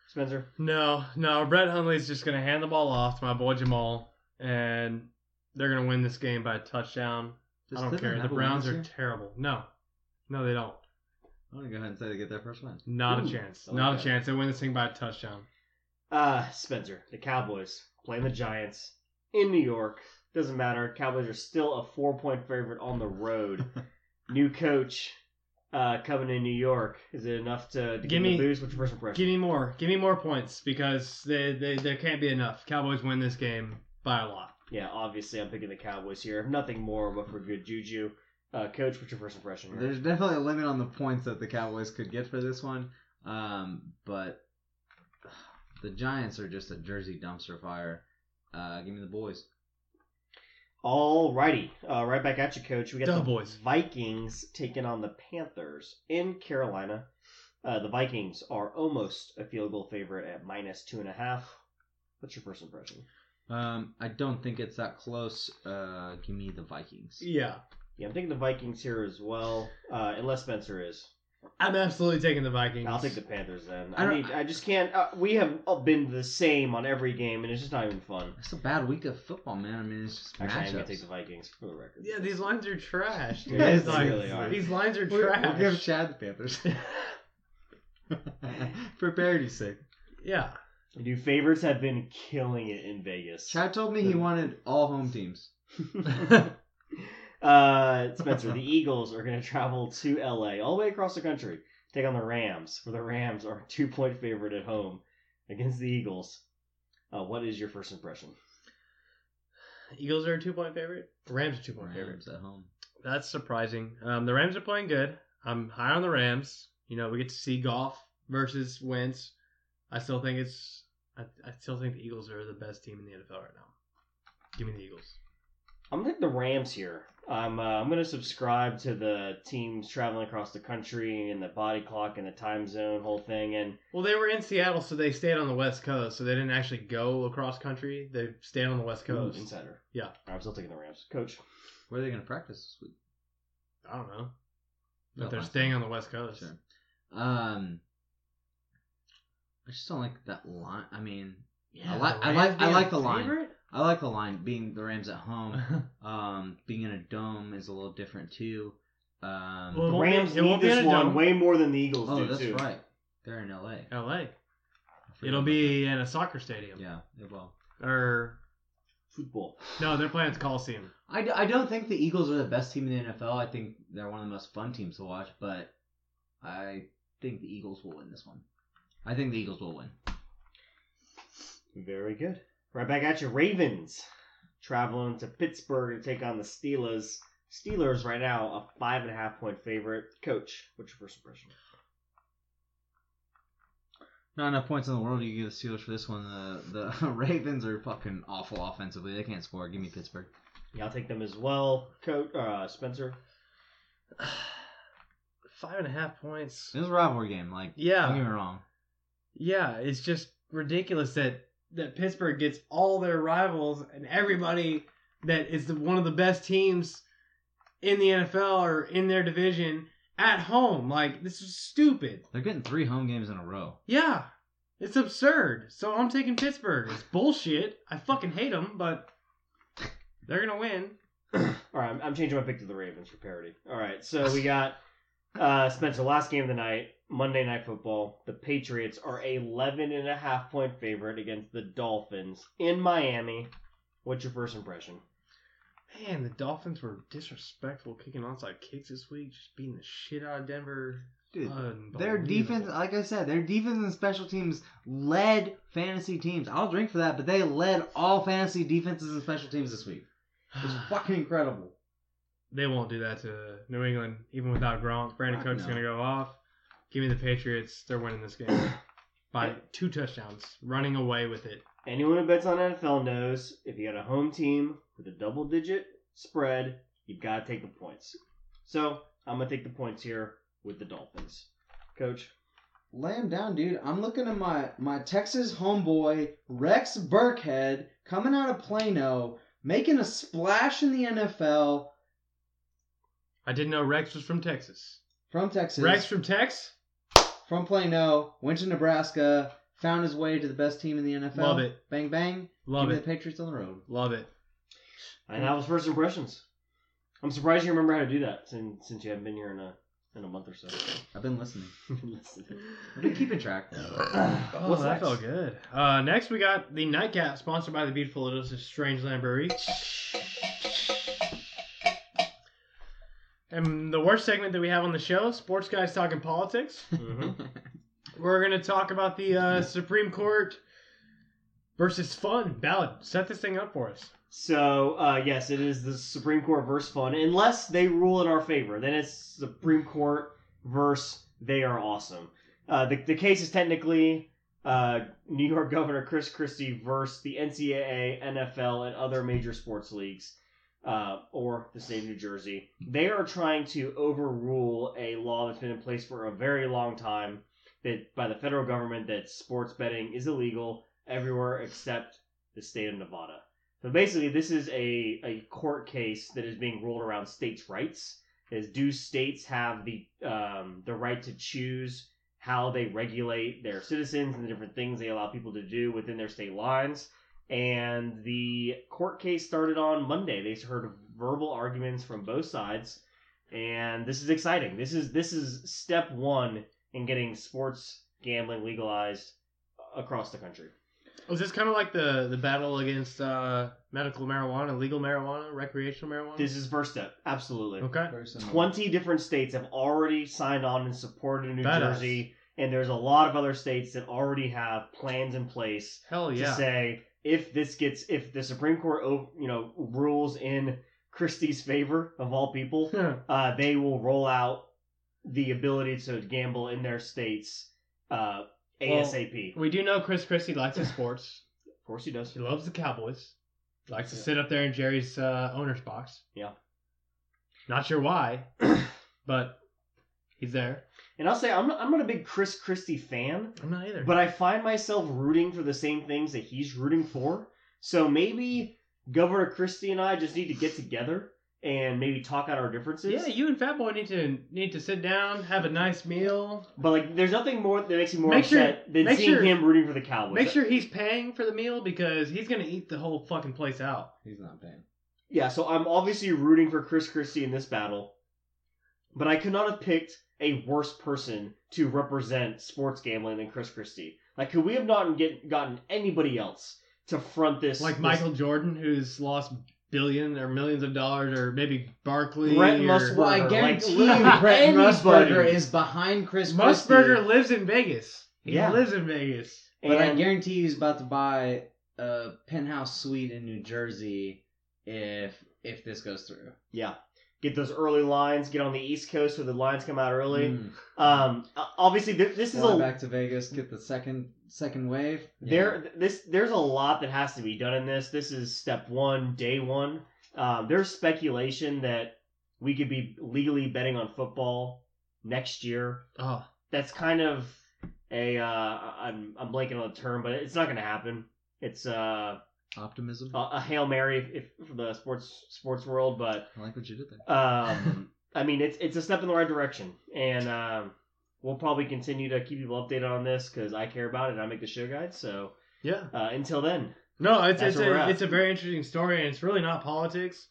Spencer? No, no. Brett Hundley's just gonna hand the ball off to my boy Jamal, and they're gonna win this game by a touchdown. Does I don't Cleveland care. The have a win Browns are terrible. No, no, they don't. I'm gonna go ahead and say they get their first win. Not Ooh, a chance. Like Not that. a chance. They win this thing by a touchdown. Uh, Spencer, the Cowboys playing the Giants in New York. Doesn't matter. Cowboys are still a four point favorite on the road. New coach uh, coming in New York. Is it enough to, to give me- boost? What's your first impression? Give me more. Give me more points because they, they there can't be enough. Cowboys win this game by a lot. Yeah, obviously I'm picking the Cowboys here. Nothing more, but for good juju. Uh, coach, what's your first impression here? There's definitely a limit on the points that the Cowboys could get for this one, um, but the Giants are just a Jersey dumpster fire. Uh, give me the boys. Alrighty, uh, right back at you, coach. We got Duh, the boys. Vikings taking on the Panthers in Carolina. Uh, the Vikings are almost a field goal favorite at minus two and a half. What's your first impression? Um, I don't think it's that close. Uh, give me the Vikings. Yeah, Yeah, I'm taking the Vikings here as well, uh, unless Spencer is. I'm absolutely taking the Vikings. I'll take the Panthers then. I I, don't- I just can't. Uh, we have all been the same on every game, and it's just not even fun. It's a bad week of football, man. I mean, it's just Actually, I'm gonna take the Vikings for the record. Yeah, these lines are trash. Dude. Yes, These they lines- really are. These lines are We'll- trash. We'll give Chad the Panthers. For parity's sake. yeah. New favorites have been killing it in Vegas. Chad told me he wanted all home teams. uh, Spencer, the Eagles are going to travel to LA, all the way across the country, take on the Rams, where the Rams are a two point favorite at home against the Eagles. Uh, what is your first impression? Eagles are a two point favorite. Rams are two point favorites at home. That's surprising. Um, the Rams are playing good. I'm high on the Rams. You know, we get to see Goff versus Wentz. I still think it's. I, I still think the Eagles are the best team in the NFL right now. Give me the Eagles. I'm gonna take the Rams here. I'm uh, I'm gonna subscribe to the teams traveling across the country and the body clock and the time zone whole thing. And Well, they were in Seattle, so they stayed on the West Coast. So they didn't actually go across country. They stayed on the West Coast. Ooh, insider. Yeah. I'm still taking the Rams. Coach, Where are they going to practice this week? I don't know. But they're staying time. on the West Coast. Sure. Um, I just don't like that line. I mean, Yeah, I like the I like I like a the line. I like the line being the Rams at home. um, being in a dome is a little different too. Um, Well, The won't be- Rams need won't be in this one dome. way more than the Eagles oh, do that's too. right. They're in L.A. L.A. It'll about be in a soccer stadium. Yeah, it will. Or Football. no, they're playing at the Coliseum. I, d- I don't think the Eagles are the best team in the NFL. I think they're one of the most fun teams to watch, but I think the Eagles will win this one. I think the Eagles will win. Very good. Right back at you, Ravens. Traveling to Pittsburgh to take on the Steelers. Steelers right now a five and a half point favorite. Coach, what's your first impression? Not enough points in the world. You give the Steelers for this one. The the Ravens are fucking awful offensively. They can't score. Give me Pittsburgh. Yeah, I'll take them as well. Coach, uh, Spencer. Five and a half points. It was a rivalry game. Like Yeah. don't get me wrong. Yeah, it's just ridiculous that that Pittsburgh gets all their rivals and everybody that is the, one of the best teams in the NFL or in their division at home. Like this is stupid. They're getting three home games in a row. Yeah, it's absurd. So I'm taking Pittsburgh. It's bullshit. I fucking hate them, but they're gonna win. All right, I'm, I'm changing my pick to the Ravens for parity. All right, so we got uh, Spencer. Last game of the night, Monday Night Football. The Patriots are a 11 and a half point favorite against the Dolphins in Miami. What's your first impression? Man, the Dolphins were disrespectful kicking onside kicks this week, just beating the shit out of Denver. Dude, Their defense, like I said, their defense and special teams led fantasy teams. I'll drink for that, but they led all fantasy defenses and special teams this week. It's fucking incredible. They won't do that to New England, even without Gronk. Brandon Fuck Cook's no. gonna go off. Give me the Patriots. They're winning this game by two touchdowns, running away with it. Anyone who bets on NFL knows if you got a home team with a double digit spread, you've got to take the points. So I'm gonna take the points here with the Dolphins. Coach. Lay him down, dude. I'm looking at my my Texas homeboy Rex Burkhead coming out of Plano, making a splash in the NFL I didn't know Rex was from Texas. from Texas. Rex from Tex? From Plano, went to Nebraska, found his way to the best team in the NFL. Love it. Bang bang. Love Give me it. the Patriots on the road. Love it. And that was first impressions. I'm surprised you remember how to do that since since you haven't been here in a in a month or so. I've been listening. Listen. I've been keeping track. Oh, What's that next? felt good. Uh, next, we got the Nightcap, sponsored by the beautiful Little Strange Strangeland Brewery. And the worst segment that we have on the show, Sports Guys Talking Politics. Mhm. We're going to talk about the uh, Supreme Court versus fun ballot. Set this thing up for us. So uh, yes, it is the Supreme Court versus fun, unless they rule in our favor. Then it's Supreme Court versus they are awesome. Uh, the the case is technically uh, New York Governor Chris Christie versus the NCAA, NFL, and other major sports leagues, uh, or the state of New Jersey. They are trying to overrule a law that's been in place for a very long time that by the federal government that sports betting is illegal everywhere except the state of Nevada. So basically, this is a, a court case that is being ruled around states' rights. Is do states have the um, the right to choose how they regulate their citizens and the different things they allow people to do within their state lines? And the court case started on Monday. They heard verbal arguments from both sides, and this is exciting. This is this is step one in getting sports gambling legalized across the country. Was this kind of like the, the battle against uh, medical marijuana, legal marijuana, recreational marijuana? This is first step, absolutely. okay. 20 different states have already signed on and supported New Badass. Jersey, and there's a lot of other states that already have plans in place Hell yeah! to say if this gets if the Supreme Court you know rules in Christie's favor of all people, uh, they will roll out the ability to gamble in their states uh, ASAP. we do know Chris Christie likes his sports. of course, he does. He loves the Cowboys. Likes to Yeah. sit up there in Jerry's uh, owner's box. Yeah. Not sure why, but he's there. And I'll say I'm not, I'm not a big Chris Christie fan. I'm not either. But I find myself rooting for the same things that he's rooting for. So maybe Governor Christie and I just need to get together and maybe talk out our differences. Yeah, you and Fat Boy need to need to sit down, have a nice meal. But like, there's nothing more that makes me more Make sure- upset than seeing sure- him rooting for the Cowboys. Make sure he's paying for the meal because he's gonna eat the whole fucking place out. He's not paying. Yeah, so I'm obviously rooting for Chris Christie in this battle, but I could not have picked a worse person to represent sports gambling than Chris Christie. Like, could we have not get gotten anybody else to front this? Like this- Michael Jordan, who's lost billion or millions of dollars, or maybe Barkley. Brent or... Musberger. Well, I guarantee literally you, Brett. Musberger is behind Chris Christie. Musberger lives in Vegas. He Yeah. lives in Vegas. But I guarantee he's about to buy a penthouse suite in New Jersey if if this goes through. Yeah. Get those early lines. Get on the East Coast where the lines come out early. Mm. Um, obviously, th- this is Fly a back to Vegas, get the second second wave. there. This there's a lot that has to be done in this. This is step one, day one. Um, there's speculation that we could be legally betting on football next year. Oh, That's kind of a uh, I'm I'm blanking on the term, but it's not going to happen. It's uh, Optimism. a, a hail mary if, if for the sports sports world, but I like what you did there. um, I mean, it's it's a step in the right direction, and um, we'll probably continue to keep people updated on this because I care about it. and I make the show guide. So yeah. uh, until then, No, it's it's a, it's a very interesting story, and it's really not politics,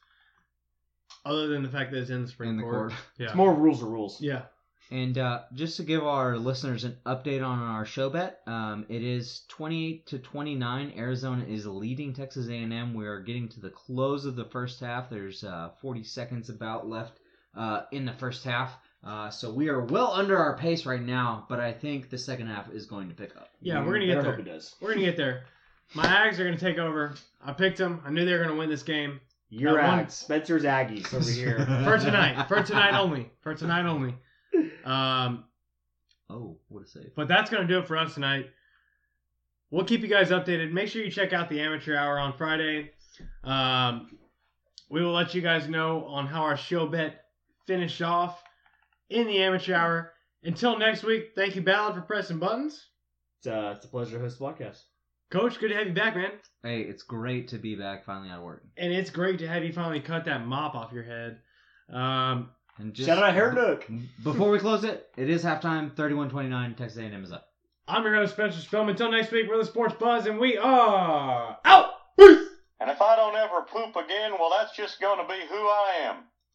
other than the fact that it's in the Supreme In the Court. court. Yeah. it's more rules are rules. Yeah. And uh, just to give our listeners an update on our show bet, um, it is 28 to 29. Arizona is leading Texas A&M. We are getting to the close of the first half. There's uh, 40 seconds about left uh, in the first half. Uh, so we are well under our pace right now, but I think the second half is going to pick up. Yeah, we're gonna get there. hope it does. We're gonna get there. My Ags are gonna take over. I picked them. I knew they were gonna win this game Your one- Ags, Spencer's Aggies over here. for tonight. For tonight only. For tonight only. Um, Oh, what a save. But that's going to do it for us tonight. We'll keep you guys updated. Make sure you check out the amateur hour on Friday. Um, we will let you guys know on how our show bet finished off in the amateur hour. Until next week, thank you, Ballard, for pressing buttons. It's, uh, it's a pleasure to host the podcast. Coach, good to have you back, man. Hey, it's great to be back finally out of work. And it's great to have you finally cut that mop off your head. Um, And just, Shout out Hair Nook. Before we close it, it is halftime. 31-29. Texas A&M is up. I'm your host, Spencer Spillman. Until next week, we're the Sports Buzz, and we are out. And if I don't ever poop again, well, that's just going to be who I am.